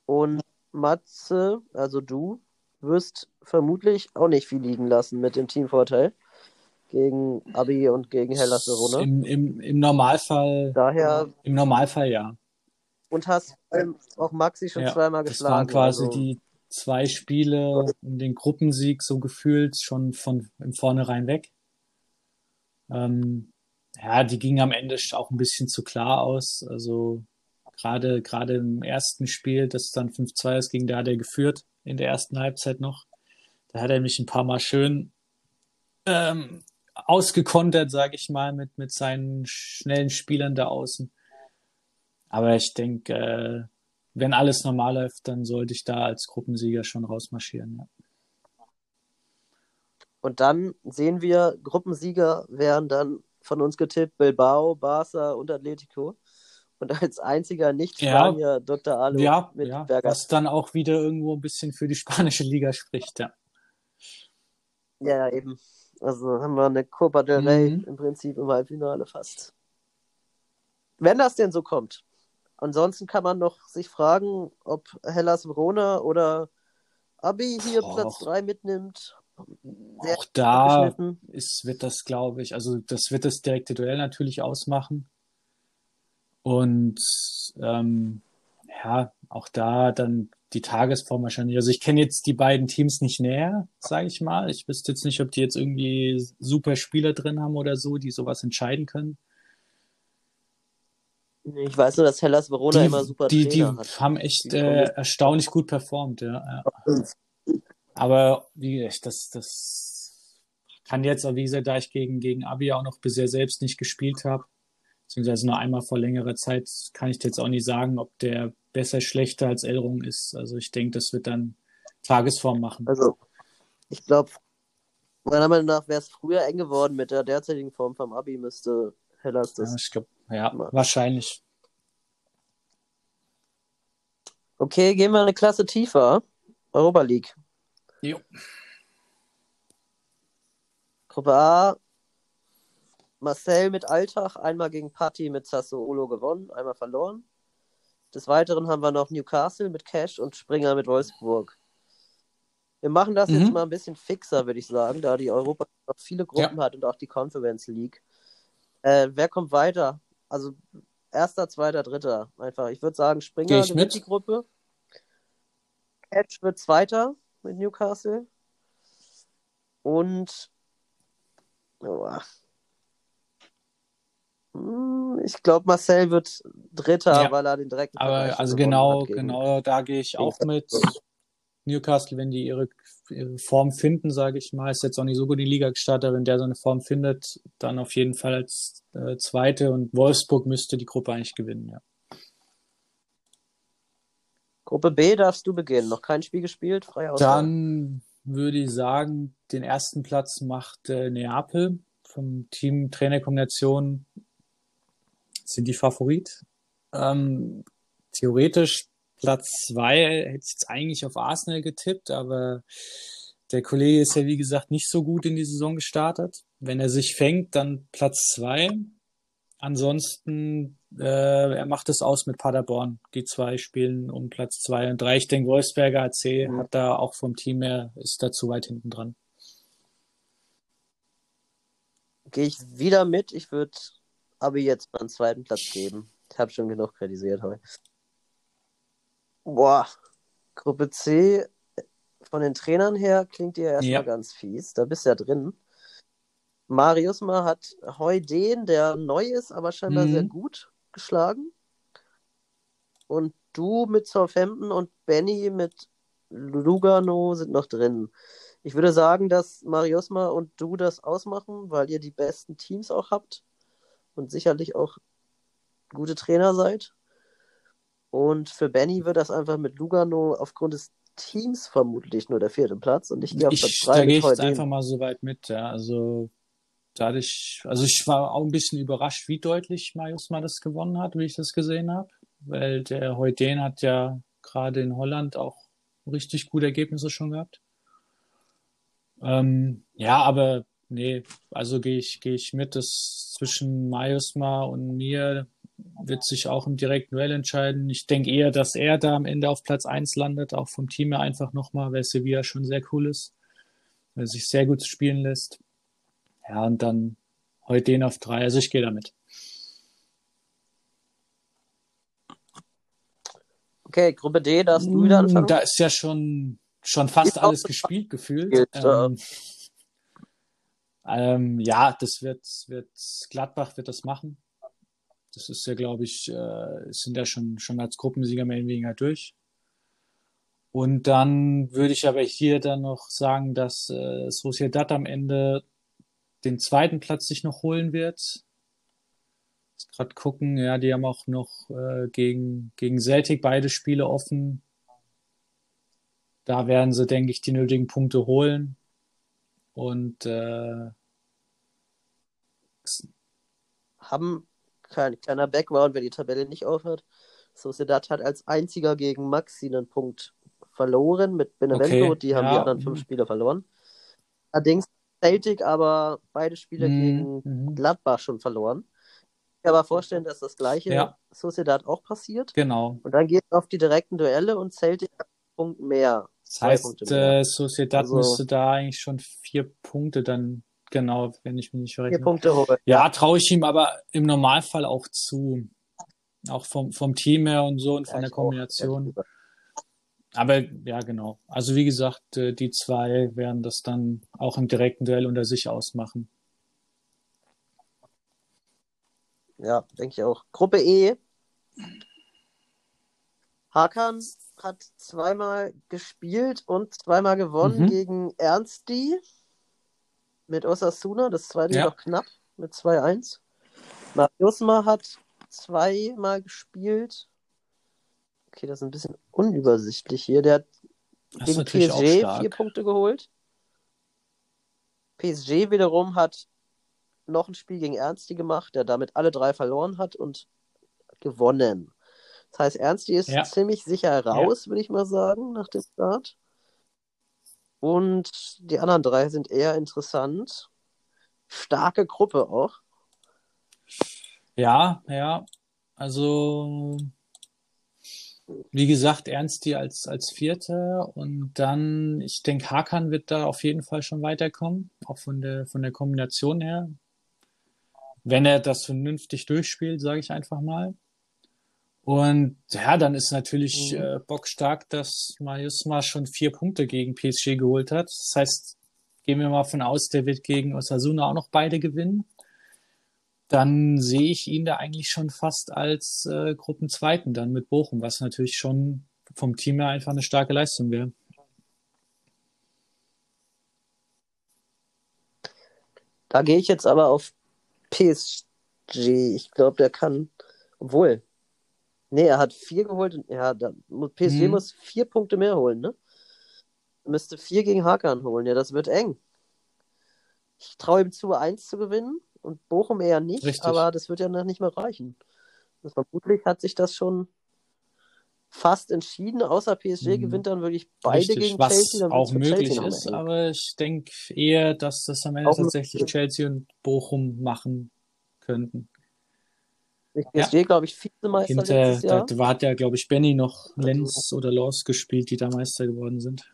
Und Matze, also du, wirst vermutlich auch nicht viel liegen lassen mit dem Teamvorteil gegen Abi und gegen Hellas Verona. Im, im, Im Normalfall, Daher im Normalfall ja. und hast ähm, auch Maxi schon ja. zweimal Das waren geschlagen. quasi also, die zwei Spiele um den Gruppensieg so gefühlt schon von im Vornherein weg. Ähm, ja, die gingen am Ende auch ein bisschen zu klar aus. Also gerade gerade im ersten Spiel, das dann 5-2 ist, ging, da hat er geführt in der ersten Halbzeit noch. Da hat er mich ein paar Mal schön ähm, ausgekontert, sage ich mal, mit, mit seinen schnellen Spielern da außen. Aber ich denke, äh, wenn alles normal läuft, dann sollte ich da als Gruppensieger schon rausmarschieren. Ja. Und dann sehen wir, Gruppensieger wären dann von uns getippt Bilbao, Barca und Atletico. Und als einziger Nicht-Spanier Dr. Alu Ja, mit ja, Berger. was dann auch wieder irgendwo ein bisschen für die spanische Liga spricht. Ja. Ja, ja, eben. Also haben wir eine Copa del Rey Mhm. im Prinzip im Halbfinale fast. Wenn das denn so kommt. Ansonsten kann man noch sich fragen, ob Hellas Verona oder Abi hier Boah. Platz 3 mitnimmt. Auch da ist, wird das, glaube ich, also das wird das direkte Duell natürlich ausmachen. Und ähm, ja, auch da dann die Tagesform wahrscheinlich. Also ich kenne jetzt die beiden Teams nicht näher, sage ich mal. Ich wüsste jetzt nicht, ob die jetzt irgendwie super Spieler drin haben oder so, die sowas entscheiden können. Ich weiß nur, dass Hellas Verona Die, immer super die, die Trainer hat. haben echt Die äh, erstaunlich gut performt, ja. ja. Aber wie gesagt, das, das kann jetzt, wie gesagt, da ich gegen, gegen Abi auch noch bisher selbst nicht gespielt habe, beziehungsweise nur einmal vor längerer Zeit, kann ich jetzt auch nicht sagen, ob der besser, schlechter als Elrung ist. Also ich denke, das wird dann Tagesform machen. Also, ich glaube, meiner Meinung nach wäre es früher eng geworden mit der derzeitigen Form vom Abi, müsste Hellas das. Ja, ich glaube, ja, wahrscheinlich. Okay, gehen wir eine Klasse tiefer. Europa League. Jo. Gruppe A. Marcel mit Alltag, einmal gegen Patti mit Sassuolo gewonnen, einmal verloren. Des Weiteren haben wir noch Newcastle mit Cash und Springer mit Wolfsburg. Wir machen das Mhm. jetzt mal ein bisschen fixer, würde ich sagen, da die Europa noch viele Gruppen hat und auch die Conference League. Äh, wer kommt weiter? Also erster, zweiter, dritter. Einfach. Ich würde sagen, Springer gewinnt mit. die Gruppe. Cash wird Zweiter mit Newcastle. Und oh. Ich glaube, Marcel wird Dritter, Ja. weil er den direkten Aber also genau, genau, da gehe ich auch mit. Newcastle, wenn die ihre, ihre Form finden, sage ich mal, ist jetzt auch nicht so gut die Liga gestartet, wenn der so eine Form findet, dann auf jeden Fall als äh, Zweite und Wolfsburg müsste die Gruppe eigentlich gewinnen, ja. Gruppe B darfst du beginnen. Noch kein Spiel gespielt, freie Auswahl. Dann würde ich sagen, den ersten Platz macht äh, Neapel vom Team Trainerkombination sind die Favorit. Ähm, theoretisch Platz zwei hätte ich jetzt eigentlich auf Arsenal getippt, aber der Kollege ist ja wie gesagt nicht so gut in die Saison gestartet. Wenn er sich fängt, dann Platz zwei. Ansonsten, äh, er macht es aus mit Paderborn. Die zwei spielen um Platz zwei und drei. Ich denke, Wolfsberger AC Mhm. hat da auch vom Team her, ist da zu weit hinten dran. Gehe ich wieder mit. Ich würde aber jetzt mal einen zweiten Platz geben. Ich habe schon genug kritisiert heute. Boah, Gruppe C von den Trainern her klingt dir erstmal Ja. ganz fies. Da bist du ja drin. Marius mal hat Heuden, der neu ist, aber scheinbar Mhm. sehr gut geschlagen. Und du mit Southampton und Benny mit Lugano sind noch drin. Ich würde sagen, dass Mariusma und du das ausmachen, weil ihr die besten Teams auch habt und sicherlich auch gute Trainer seid. Und für Benny wird das einfach mit Lugano aufgrund des Teams vermutlich nur der vierte Platz. Und ich gehe auf Platz Ich, 3 da gehe ich jetzt einfach mal so weit mit, ja. Also dadurch, also ich war auch ein bisschen überrascht, wie deutlich Marius mal das gewonnen hat, wie ich das gesehen habe. Weil der Heuden hat ja gerade in Holland auch richtig gute Ergebnisse schon gehabt. Ähm, ja, aber nee, also gehe ich, gehe ich mit, dass zwischen Majusma und mir wird sich auch im direkten Duell entscheiden. Ich denke eher, dass er da am Ende auf Platz 1 landet, auch vom Team her einfach nochmal, weil Sevilla schon sehr cool ist, weil er sich sehr gut spielen lässt. Ja, und dann heute den auf drei. Also ich gehe damit. Okay, Gruppe D, da hast du wieder anfangen. Da ist ja schon, schon fast Ist alles gespielt gefühlt. Geht. Ähm, ähm, ja, das wird, wird, Gladbach wird das machen. Das ist ja, glaube ich, äh, sind ja schon, schon als Gruppensieger mehr oder weniger durch. Und dann würde ich aber hier dann noch sagen, dass äh, Sociedad am Ende den zweiten Platz sich noch holen wird. Jetzt gerade gucken, ja, die haben auch noch äh, gegen, gegen Celtic beide Spiele offen. Da werden sie, denke ich, die nötigen Punkte holen. Und äh, haben kein kleiner Background, wer die Tabelle nicht aufhört. Sociedad hat als einziger gegen Maxi einen Punkt verloren mit Benevento. Okay, die haben ja. die anderen fünf Spiele verloren. Allerdings Celtic aber beide Spiele Mhm, gegen mhm. Gladbach schon verloren. Ich kann mir aber vorstellen, dass das gleiche Ja. Sociedad auch passiert. genau. Und dann geht es auf die direkten Duelle und Celtic hat einen Punkt mehr. Das heißt, Punkte mehr. äh, Sociedad Also- müsste da eigentlich schon vier Punkte dann, genau, wenn ich mich nicht Vier verrechne. Punkte holen. Ja, traue ich ihm aber im Normalfall auch zu. Auch vom, vom Team her und so und von Ja, der ich auch, Kombination. gesagt. Aber ja, genau. Also wie gesagt, äh, die zwei werden das dann auch im direkten Duell unter sich ausmachen. Ja, denke ich auch. Gruppe E. Hakan hat zweimal gespielt und zweimal gewonnen Mhm. gegen Ernsti mit Osasuna. Das zweite Ja. noch knapp mit 2-1. Mariusma hat zweimal gespielt. Okay, das ist ein bisschen unübersichtlich hier. Der hat Das gegen PSG vier Punkte geholt. PSG wiederum hat noch ein Spiel gegen Ernsti gemacht, der damit alle drei verloren hat und gewonnen. Das heißt, Ernsti ist Ja. ziemlich sicher raus, würde ich mal sagen, nach dem Start. Und die anderen drei sind eher interessant. Starke Gruppe auch. Ja, ja. Also, wie gesagt, Ernsti als, als Vierter und dann, ich denke, Hakan wird da auf jeden Fall schon weiterkommen, auch von der, von der Kombination her. Wenn er das vernünftig durchspielt, sage ich einfach mal. Und ja, dann ist natürlich Mhm. äh, bockstark, dass Majusma schon vier Punkte gegen PSG geholt hat. Das heißt, gehen wir mal von aus, der wird gegen Osasuna auch noch beide gewinnen dann sehe ich ihn da eigentlich schon fast als äh, Gruppenzweiten dann mit Bochum, was natürlich schon vom Team her einfach eine starke Leistung wäre. Da gehe ich jetzt aber auf PSG. Ich glaube, der kann. Obwohl. Nee, er hat vier geholt. und- Ja, da, PSG Mhm. muss vier Punkte mehr holen, ne? Müsste vier gegen Hakan holen. Ja, das wird eng. Ich traue ihm zu, eins zu gewinnen und Bochum eher nicht, Richtig. aber das wird ja noch nicht mehr reichen. Das vermutlich hat sich das schon fast entschieden, außer PSG Mhm. gewinnt dann wirklich beide Richtig, gegen was Chelsea. Dann auch möglich Chelsea ist, aber ich denke eher, dass das am Ende Auch tatsächlich möglich. Chelsea und Bochum machen könnten. Nicht Ja. PSG, glaube ich, Vizemeister Hinter, letztes Jahr. da, da hat ja, glaube ich, Benny noch Lenz oder Loss gespielt, die da Meister geworden sind.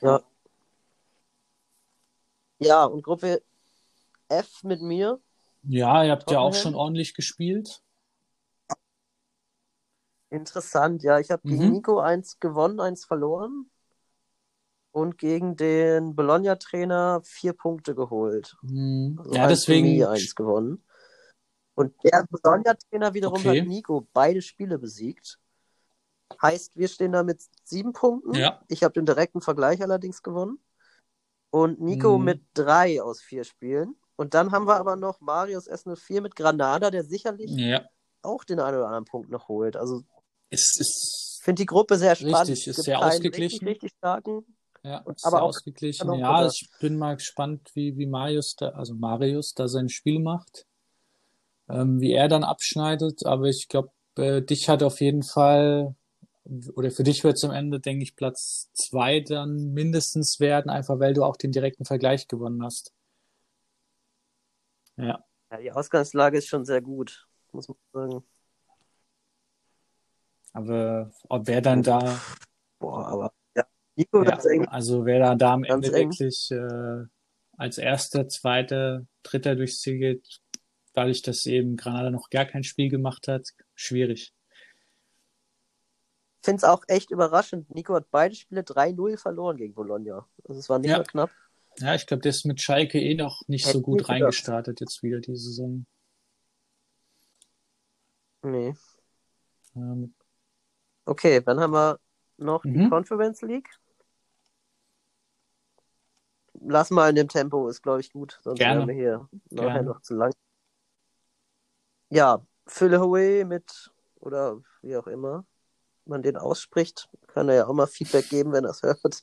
Ja. Ja, und Gruppe F mit mir. Ja, ihr habt ja auch Tottenham. schon ordentlich gespielt. Interessant, ja. Ich habe gegen Mhm. Nico eins gewonnen, eins verloren. Und gegen den Bologna-Trainer vier Punkte geholt. Hm. Also Ja, deswegen, Remis, eins gewonnen. Und der Bologna-Trainer wiederum Okay. hat Nico beide Spiele besiegt. Heißt, wir stehen da mit sieben Punkten. Ja. Ich habe den direkten Vergleich allerdings gewonnen. Und Nico Mhm. mit drei aus vier Spielen. Und dann haben wir aber noch Marius S04 mit Granada, der sicherlich ja, auch den einen oder anderen Punkt noch holt. Also ich finde die Gruppe sehr spannend. Richtig, ist sehr ausgeglichen. Richtig, richtig starken. Ja, Und- ist aber sehr auch- ausgeglichen. Ja, ich bin mal gespannt, wie, wie Marius da, also Marius da sein Spiel macht, ähm, wie er dann abschneidet. Aber ich glaube, äh, dich hat auf jeden Fall oder für dich wird es am Ende, denke ich, Platz zwei dann mindestens werden, einfach weil du auch den direkten Vergleich gewonnen hast. Ja. Ja, die Ausgangslage ist schon sehr gut, muss man sagen. Aber ob wer dann da. Boah, aber ja, Nico, ja, ganz eng. also wer da, da am Ganz Ende eng. wirklich äh, als erster, zweiter, dritter durchs Ziel geht, dadurch, dass eben Granada noch gar kein Spiel gemacht hat, schwierig. Ich finde es auch echt überraschend. Nico hat beide Spiele 3-0 verloren gegen Bologna. Also es war nicht Ja. mal knapp. Ja, ich glaube, der ist mit Schalke eh noch nicht Hätte so gut nicht gedacht. reingestartet jetzt wieder die Saison. Nee. Ähm, Okay, dann haben wir noch die Mhm. Conference League. Lass mal in dem Tempo, ist glaube ich gut, sonst Gerne. werden wir hier nachher Gerne. noch zu lang. Ja, Fülle mit, oder wie auch immer man den ausspricht, kann er ja auch mal Feedback geben, wenn er es hört.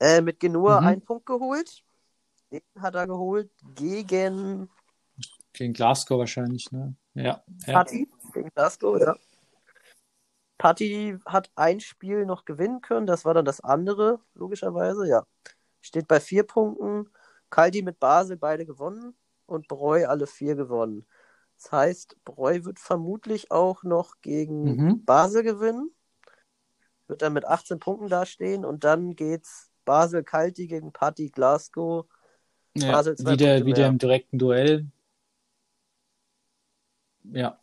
Äh, mit Genua Mhm. einen Punkt geholt. Den hat er geholt gegen gegen Glasgow wahrscheinlich, ne? Ja. ja. Patti gegen Glasgow, ja. Patti hat ein Spiel noch gewinnen können, das war dann das andere, logischerweise, ja. Steht bei vier Punkten. Kaldi mit Basel beide gewonnen und Breu alle vier gewonnen. Das heißt, Breu wird vermutlich auch noch gegen Mhm. Basel gewinnen. Wird dann mit 18 Punkten dastehen und dann geht's Basel Kalti gegen Patti Glasgow. Ja, Basel zwei wieder, Punkte wieder mehr. im direkten Duell. Ja,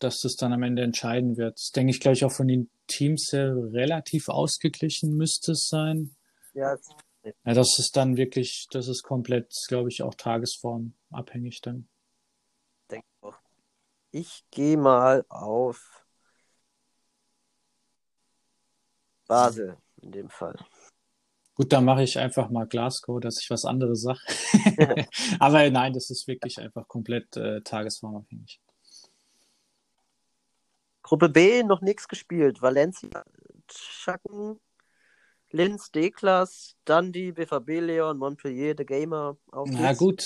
dass das dann am Ende entscheiden wird. Das denke ich gleich auch von den Teams her relativ ausgeglichen müsste es sein. Ja, Ja, das ist dann wirklich, das ist komplett, glaube ich, auch tagesformabhängig dann. denke ich auch. Ich gehe mal auf Basel in dem Fall. Gut, dann mache ich einfach mal Glasgow, dass ich was anderes sage. Aber nein, das ist wirklich einfach komplett äh, tagesformabhängig. Gruppe B noch nichts gespielt. Valencia, Schacken, Linz, D-Class, Dundee, BVB Leon, Montpellier, The Gamer. Auf Na geht's. gut,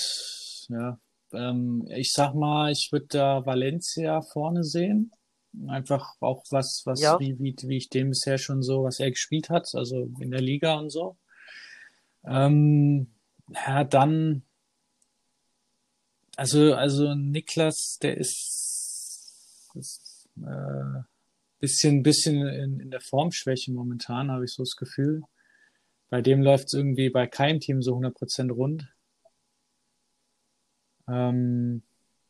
ja. Ähm, ich sag mal, ich würde da Valencia vorne sehen. Einfach auch was, was, Ja. wie, wie, wie ich den bisher schon so, was er gespielt hat, also in der Liga und so. Ähm, ja, dann, also, also Niklas, der ist, ist äh, bisschen, bisschen in, in der Formschwäche momentan, habe ich so das Gefühl. Bei dem läuft es irgendwie bei keinem Team so 100% rund. Ähm,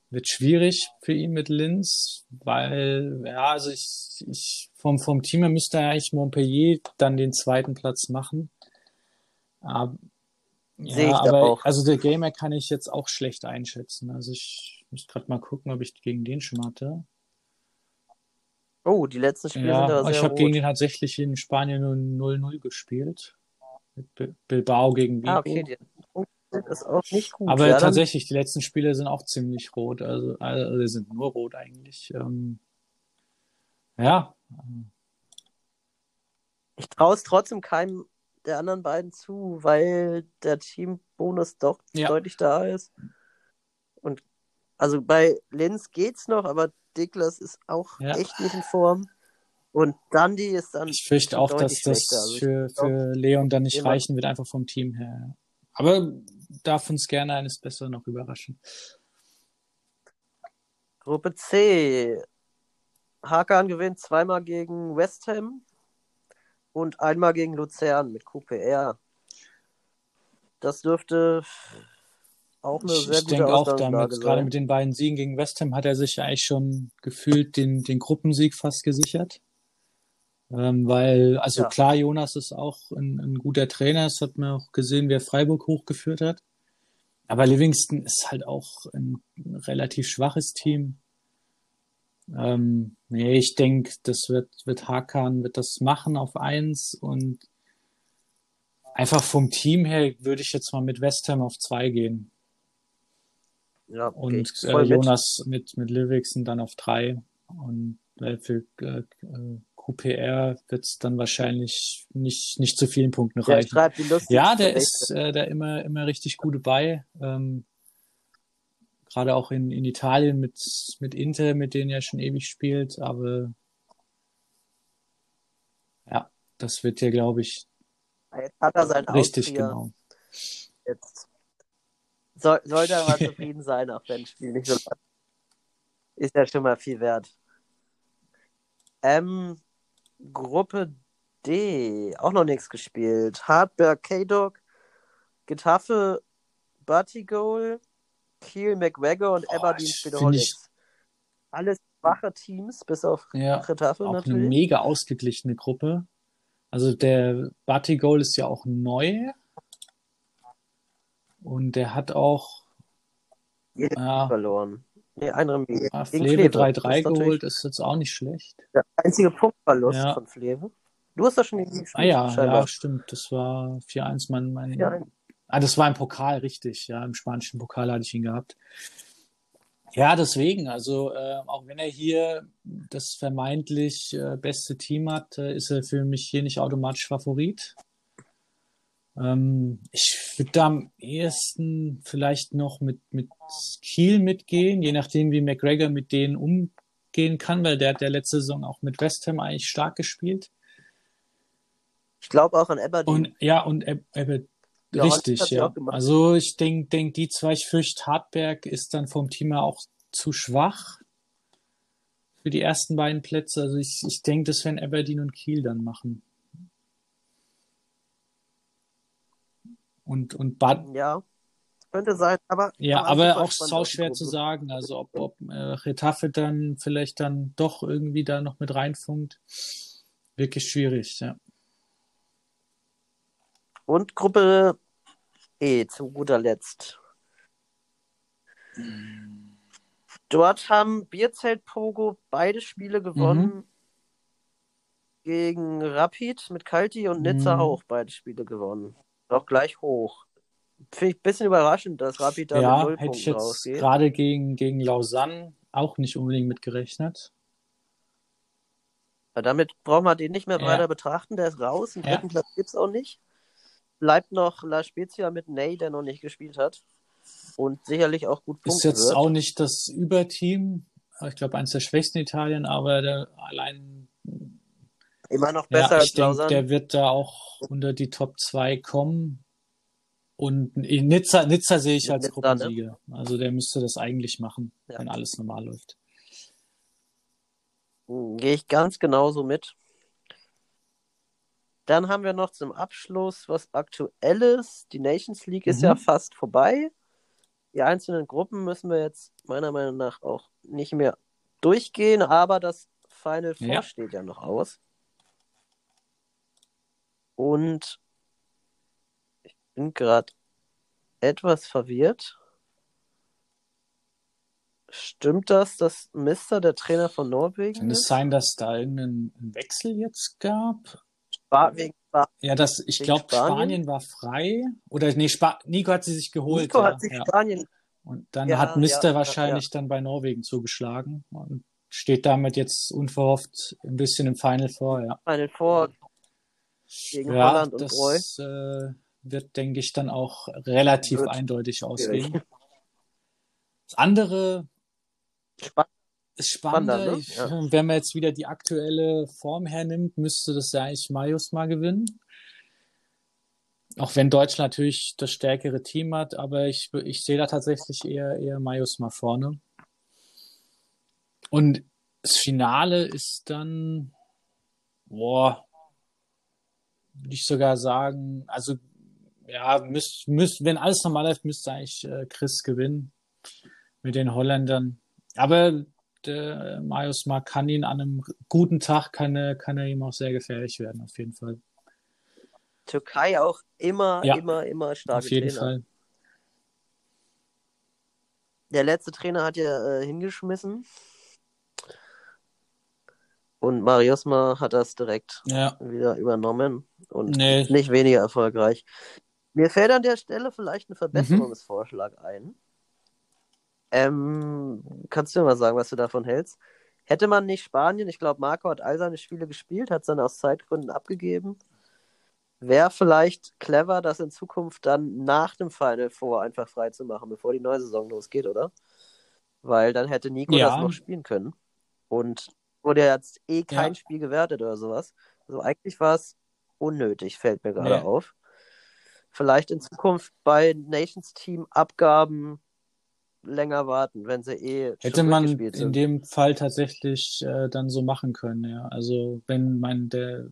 wird schwierig für ihn mit Linz, weil, ja, also ich, ich vom, vom Team her müsste eigentlich Montpellier dann den zweiten Platz machen. Aber, Sehe ja, ich da aber auch. also der Gamer kann ich jetzt auch schlecht einschätzen. Also ich muss gerade mal gucken, ob ich gegen den schon hatte. Oh, die letzten Spiele Ja, sind ich sehr habe rot. gegen den tatsächlich in Spanien nur 0-0 gespielt. Mit Bi- Bilbao gegen Vigo. Ah, okay, die sind ist auch nicht gut. Aber ja, tatsächlich, die letzten Spiele sind auch ziemlich rot. Also, also die sind nur rot eigentlich. Ähm, ja, ich traue es trotzdem keinem der anderen beiden zu, weil der Teambonus doch Ja. deutlich da ist. Und also bei Linz geht's noch, aber Niklas ist auch Ja. echt nicht in Form. Und Dundee ist dann ich fürchte auch, dass das. Also für, für Leon dann nicht reichen wird, einfach vom Team her. Aber darf uns gerne eines Besseren noch überraschen. Gruppe C. Hakan gewinnt zweimal gegen West Ham und einmal gegen Luzern mit QPR. Das dürfte auch eine sehr ich gute denke auch damit, gerade sein. mit den beiden Siegen gegen West Ham hat er sich ja eigentlich schon gefühlt den, den Gruppensieg fast gesichert. Ähm, weil, also Ja. klar, Jonas ist auch ein, ein guter Trainer, das hat man auch gesehen, wer Freiburg hochgeführt hat. Aber Livingston ist halt auch ein relativ schwaches Team. Ähm, nee, ich denke, das wird, wird Hakan, wird das machen auf eins und einfach vom Team her würde ich jetzt mal mit West Ham auf zwei gehen. Ja, okay, Und äh. Jonas mit, mit Livingston dann auf drei. Und weil für äh, äh, QPR wird es dann wahrscheinlich nicht, nicht zu vielen Punkten Der reichen. Ja, der ist äh, da immer, immer richtig gut dabei. Ähm, Gerade auch in, in Italien mit, mit Inter, mit denen er schon ewig spielt. Aber Das wird ja, glaube ich, Jetzt hat er sein richtig, Austria. genau. Jetzt soll, sollte er mal zufrieden sein, auch wenn das Spiel nicht so läuft. Ist ja schon mal viel wert. Ähm, Gruppe D, auch noch nichts gespielt. Hartberg, K-Dog, Getafe, Batigol, Kiel, McWagger und Oh, Aberdeen Spielholics. Alles schwache Teams, bis auf Ja, Getafe auch eine natürlich. mega ausgeglichene Gruppe. Also der Batigol ist ja auch neu. Und der hat auch Jede ja, verloren. Nee, ein ja, Fleve Das 3-3 ist natürlich geholt, ist jetzt auch nicht schlecht. Der einzige Punktverlust Ja. von Fleve. Du hast das schon gespielt, Ah ja, ja, stimmt. Das war 4-1 mein, mein, Ja, Ah, das war im Pokal, richtig. Ja, im spanischen Pokal hatte ich ihn gehabt. Ja, deswegen, also äh, auch wenn er hier das vermeintlich äh, beste Team hat, äh, ist er für mich hier nicht automatisch Favorit. Ähm, ich würde da am ehesten vielleicht noch mit, mit Kiel mitgehen, je nachdem, wie McGregor mit denen umgehen kann, weil der hat der letzte Saison auch mit West Ham eigentlich stark gespielt. Ich glaube auch an Aberdeen. Und ja, und Ab- Ab- Ja, richtig, ja. Also ich denke, denk, die zwei, ich fürchte, Hartberg ist dann vom Team her auch zu schwach für die ersten beiden Plätze. Also ich, ich denke, das werden Aberdeen und Kiel dann machen. Und, und Bad, ja, könnte sein, aber. ja, aber auch sau schwer zu sagen. Also ob, ob äh, Retafe dann vielleicht dann doch irgendwie da noch mit reinfunkt. Wirklich schwierig, ja. Und Gruppe E zu guter Letzt. Dort haben Bierzelt Pogo beide Spiele gewonnen. Mhm. Gegen Rapid mit Kalti und Nizza Mhm. auch beide Spiele gewonnen. Auch gleich hoch. Finde ich ein bisschen überraschend, dass Rapid da Ja, mit hätte ich jetzt rausgeht. gerade gegen, gegen Lausanne auch nicht unbedingt mitgerechnet. Ja, damit braucht man den nicht mehr Ja. weiter betrachten. Der ist raus. Ja. dritten Platz gibt es auch nicht. Bleibt noch La Spezia mit Ney, der noch nicht gespielt hat. Und sicherlich auch gut Ist punkten jetzt wird. auch nicht das Überteam. Ich glaube, eines der schwächsten Italien, aber der allein, Immer noch ja, besser als ich denke, Lausanne. der wird da auch unter die Top 2 kommen. Und in Nizza, Nizza sehe ich als Nizza, Gruppensieger. Also der müsste das eigentlich machen, Ja. wenn alles normal läuft. Hm, Gehe ich ganz genauso mit. Dann haben wir noch zum Abschluss was Aktuelles. Die Nations League ist Mhm. ja fast vorbei. Die einzelnen Gruppen müssen wir jetzt meiner Meinung nach auch nicht mehr durchgehen, aber das Final Four Ja. steht ja noch aus. Und ich bin gerade etwas verwirrt. Stimmt das, dass Mister der Trainer von Norwegen Kann es ist? sein, dass da irgendeinen Wechsel jetzt gab? Spa- wegen Spa- Ja, das, ich glaube, Spanien? Spanien war frei. Oder nee, Spa Nico hat sie sich geholt. Nico ja, hat sich ja. Spanien. Und dann Ja, hat Mister wahrscheinlich dann bei Norwegen zugeschlagen und steht damit jetzt unverhofft ein bisschen im Final vor, ja. Final Four gegen Ja, Holland und Breu. das äh, wird, denke ich, dann auch relativ Wird eindeutig ausgehen. Das andere Spannend. Ist spannender. Spannender, ne? Ja. Wenn man jetzt wieder die aktuelle Form hernimmt, müsste das ja eigentlich Marius mal gewinnen. Auch wenn Deutschland natürlich das stärkere Team hat, aber ich, ich sehe da tatsächlich eher, eher Marius mal vorne. Und das Finale ist dann, boah, würde ich sogar sagen, also ja, müsst, müsst, wenn alles normal läuft, müsste eigentlich äh, Chris gewinnen mit den Holländern. Aber der Marius Mark kann ihn an einem guten Tag, kann er, kann er ihm auch sehr gefährlich werden, auf jeden Fall. Türkei auch immer, Ja. immer, immer starke auf jeden Trainer. Fall. Der letzte Trainer hat ja äh, hingeschmissen. Und Mariusma hat das direkt Ja, wieder übernommen und Nee. nicht weniger erfolgreich. Mir fällt an der Stelle vielleicht ein Mhm. Verbesserungsvorschlag ein. Ähm, kannst du mir mal sagen, was du davon hältst? Hätte man nicht Spanien, ich glaube, Marco hat all seine Spiele gespielt, hat es dann aus Zeitgründen abgegeben. Wäre vielleicht clever, das in Zukunft dann nach dem Final Four einfach frei zu machen, bevor die neue Saison losgeht, oder? Weil dann hätte Nico Ja. das noch spielen können. Und wurde jetzt eh kein Ja. Spiel gewertet oder sowas. Also eigentlich war es unnötig, fällt mir gerade Nee. auf. Vielleicht in Zukunft bei Nations Team Abgaben länger warten, wenn sie eh Hätte man in sind. dem Fall tatsächlich äh, dann so machen können, ja. Also wenn man der,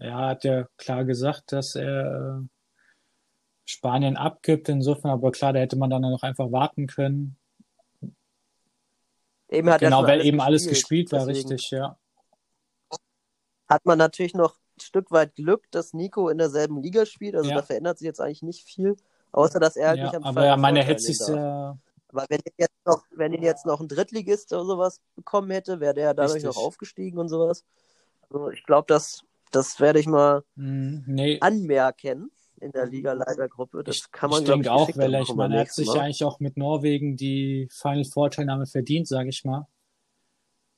ja, hat ja klar gesagt, dass er äh, Spanien abgibt, insofern, aber klar, da hätte man dann noch einfach warten können. Eben hat er Genau, weil eben alles gespielt war, richtig, ja. Hat man natürlich noch ein Stück weit Glück, dass Nico in derselben Liga spielt. Also Ja. da verändert sich jetzt eigentlich nicht viel, außer dass er halt Ja, nicht am aber Final ja, meine, er hätte sich ja, Aber wenn ihn jetzt noch, wenn ihn jetzt noch ein Drittligist oder sowas bekommen hätte, wäre der dadurch Richtig. noch aufgestiegen und sowas. Also ich glaube, das, das werde ich mal mh, nee, anmerken in der Liga-Leitergruppe. Das ich, kann ich man, glaube denke ich, auch, weil ich meine, er hat sich ja eigentlich auch mit Norwegen die Final Four-Teilnahme verdient, sage ich mal.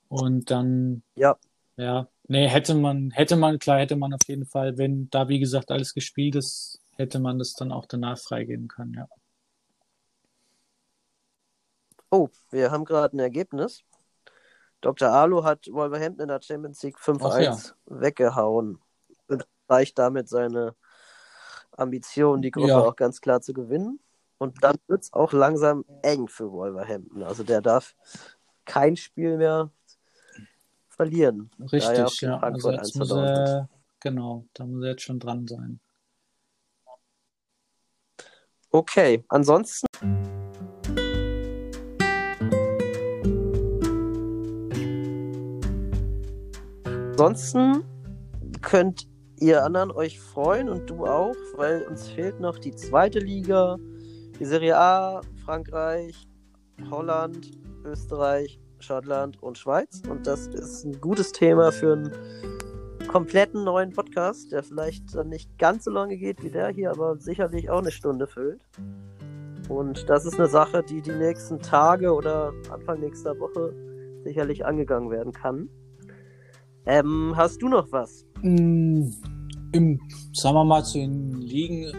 Und dann, Ja, ja, nee, hätte man, hätte man, klar, hätte man auf jeden Fall, wenn da, wie gesagt, alles gespielt ist, hätte man das dann auch danach freigeben können, ja. Oh, wir haben gerade ein Ergebnis. Dr. Alu hat Wolverhampton in der Champions League 5-1 Ach ja. weggehauen und reicht damit seine Ambition, die Gruppe Ja. auch ganz klar zu gewinnen. Und dann wird es auch langsam eng für Wolverhampton. Also der darf kein Spiel mehr verlieren. er Richtig, ja. Also jetzt muss er, genau, da muss er jetzt schon dran sein. Okay, ansonsten Ansonsten könnt ihr anderen euch freuen und du auch, weil uns fehlt noch die zweite Liga, die Serie A, Frankreich, Holland, Österreich, Schottland und Schweiz. Und das ist ein gutes Thema für einen kompletten neuen Podcast, der vielleicht dann nicht ganz so lange geht wie der hier, aber sicherlich auch eine Stunde füllt. Und das ist eine Sache, die die nächsten Tage oder Anfang nächster Woche sicherlich angegangen werden kann. Ähm, hast du noch was? Mm, Im, sagen wir mal, zu den Ligen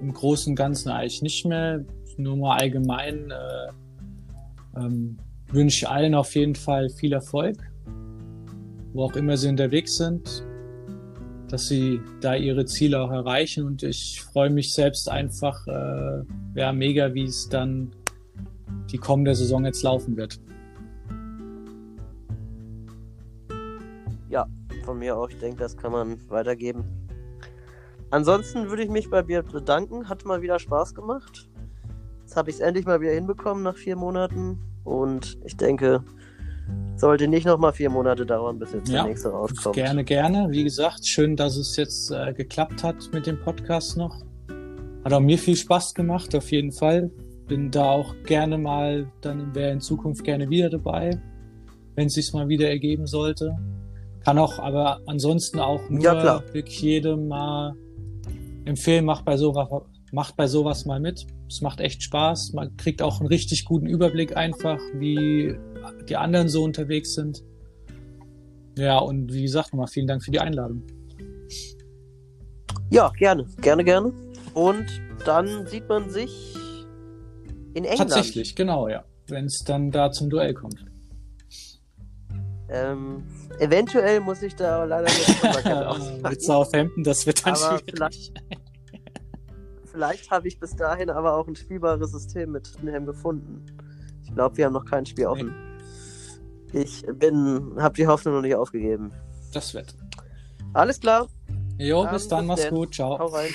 im Großen und Ganzen eigentlich nicht mehr. Nur mal allgemein äh, ähm, wünsche ich allen auf jeden Fall viel Erfolg, wo auch immer sie unterwegs sind, dass sie da ihre Ziele auch erreichen. Und ich freue mich selbst einfach, äh, ja, mega, wie es dann die kommende Saison jetzt laufen wird. Ja, von mir auch. Ich denke, das kann man weitergeben. Ansonsten würde ich mich bei dir bedanken. Hat mal wieder Spaß gemacht. Jetzt habe ich es endlich mal wieder hinbekommen nach vier Monaten. Und ich denke, sollte nicht noch mal vier Monate dauern, bis jetzt Ja, der nächste rauskommt. Gerne, gerne. Wie gesagt, schön, dass es jetzt äh, geklappt hat mit dem Podcast noch. Hat auch mir viel Spaß gemacht, auf jeden Fall. Bin da auch gerne mal, dann wäre in Zukunft gerne wieder dabei, wenn es sich mal wieder ergeben sollte. Kann auch, aber ansonsten auch nur Ja, klar. wirklich jedem mal empfehlen, macht bei sowas, macht bei sowas mal mit. Es macht echt Spaß. Man kriegt auch einen richtig guten Überblick einfach, wie die anderen so unterwegs sind. Ja, und wie gesagt, nochmal vielen Dank für die Einladung. Ja, gerne. Gerne, gerne. Und dann sieht man sich in England. Tatsächlich, genau, ja. Wenn es dann da zum Duell kommt. Ähm, eventuell muss ich da leider jetzt auspacken. Mit Southampton, das wird dann Aber schwierig. vielleicht, vielleicht habe ich bis dahin aber auch ein spielbares System mit Tottenham gefunden. Ich glaube, wir haben noch kein Spiel offen. Ich bin, habe die Hoffnung noch nicht aufgegeben. Das wird. Alles klar. Jo, Dann bis dann, bis mach's denn. gut, ciao. Hau rein.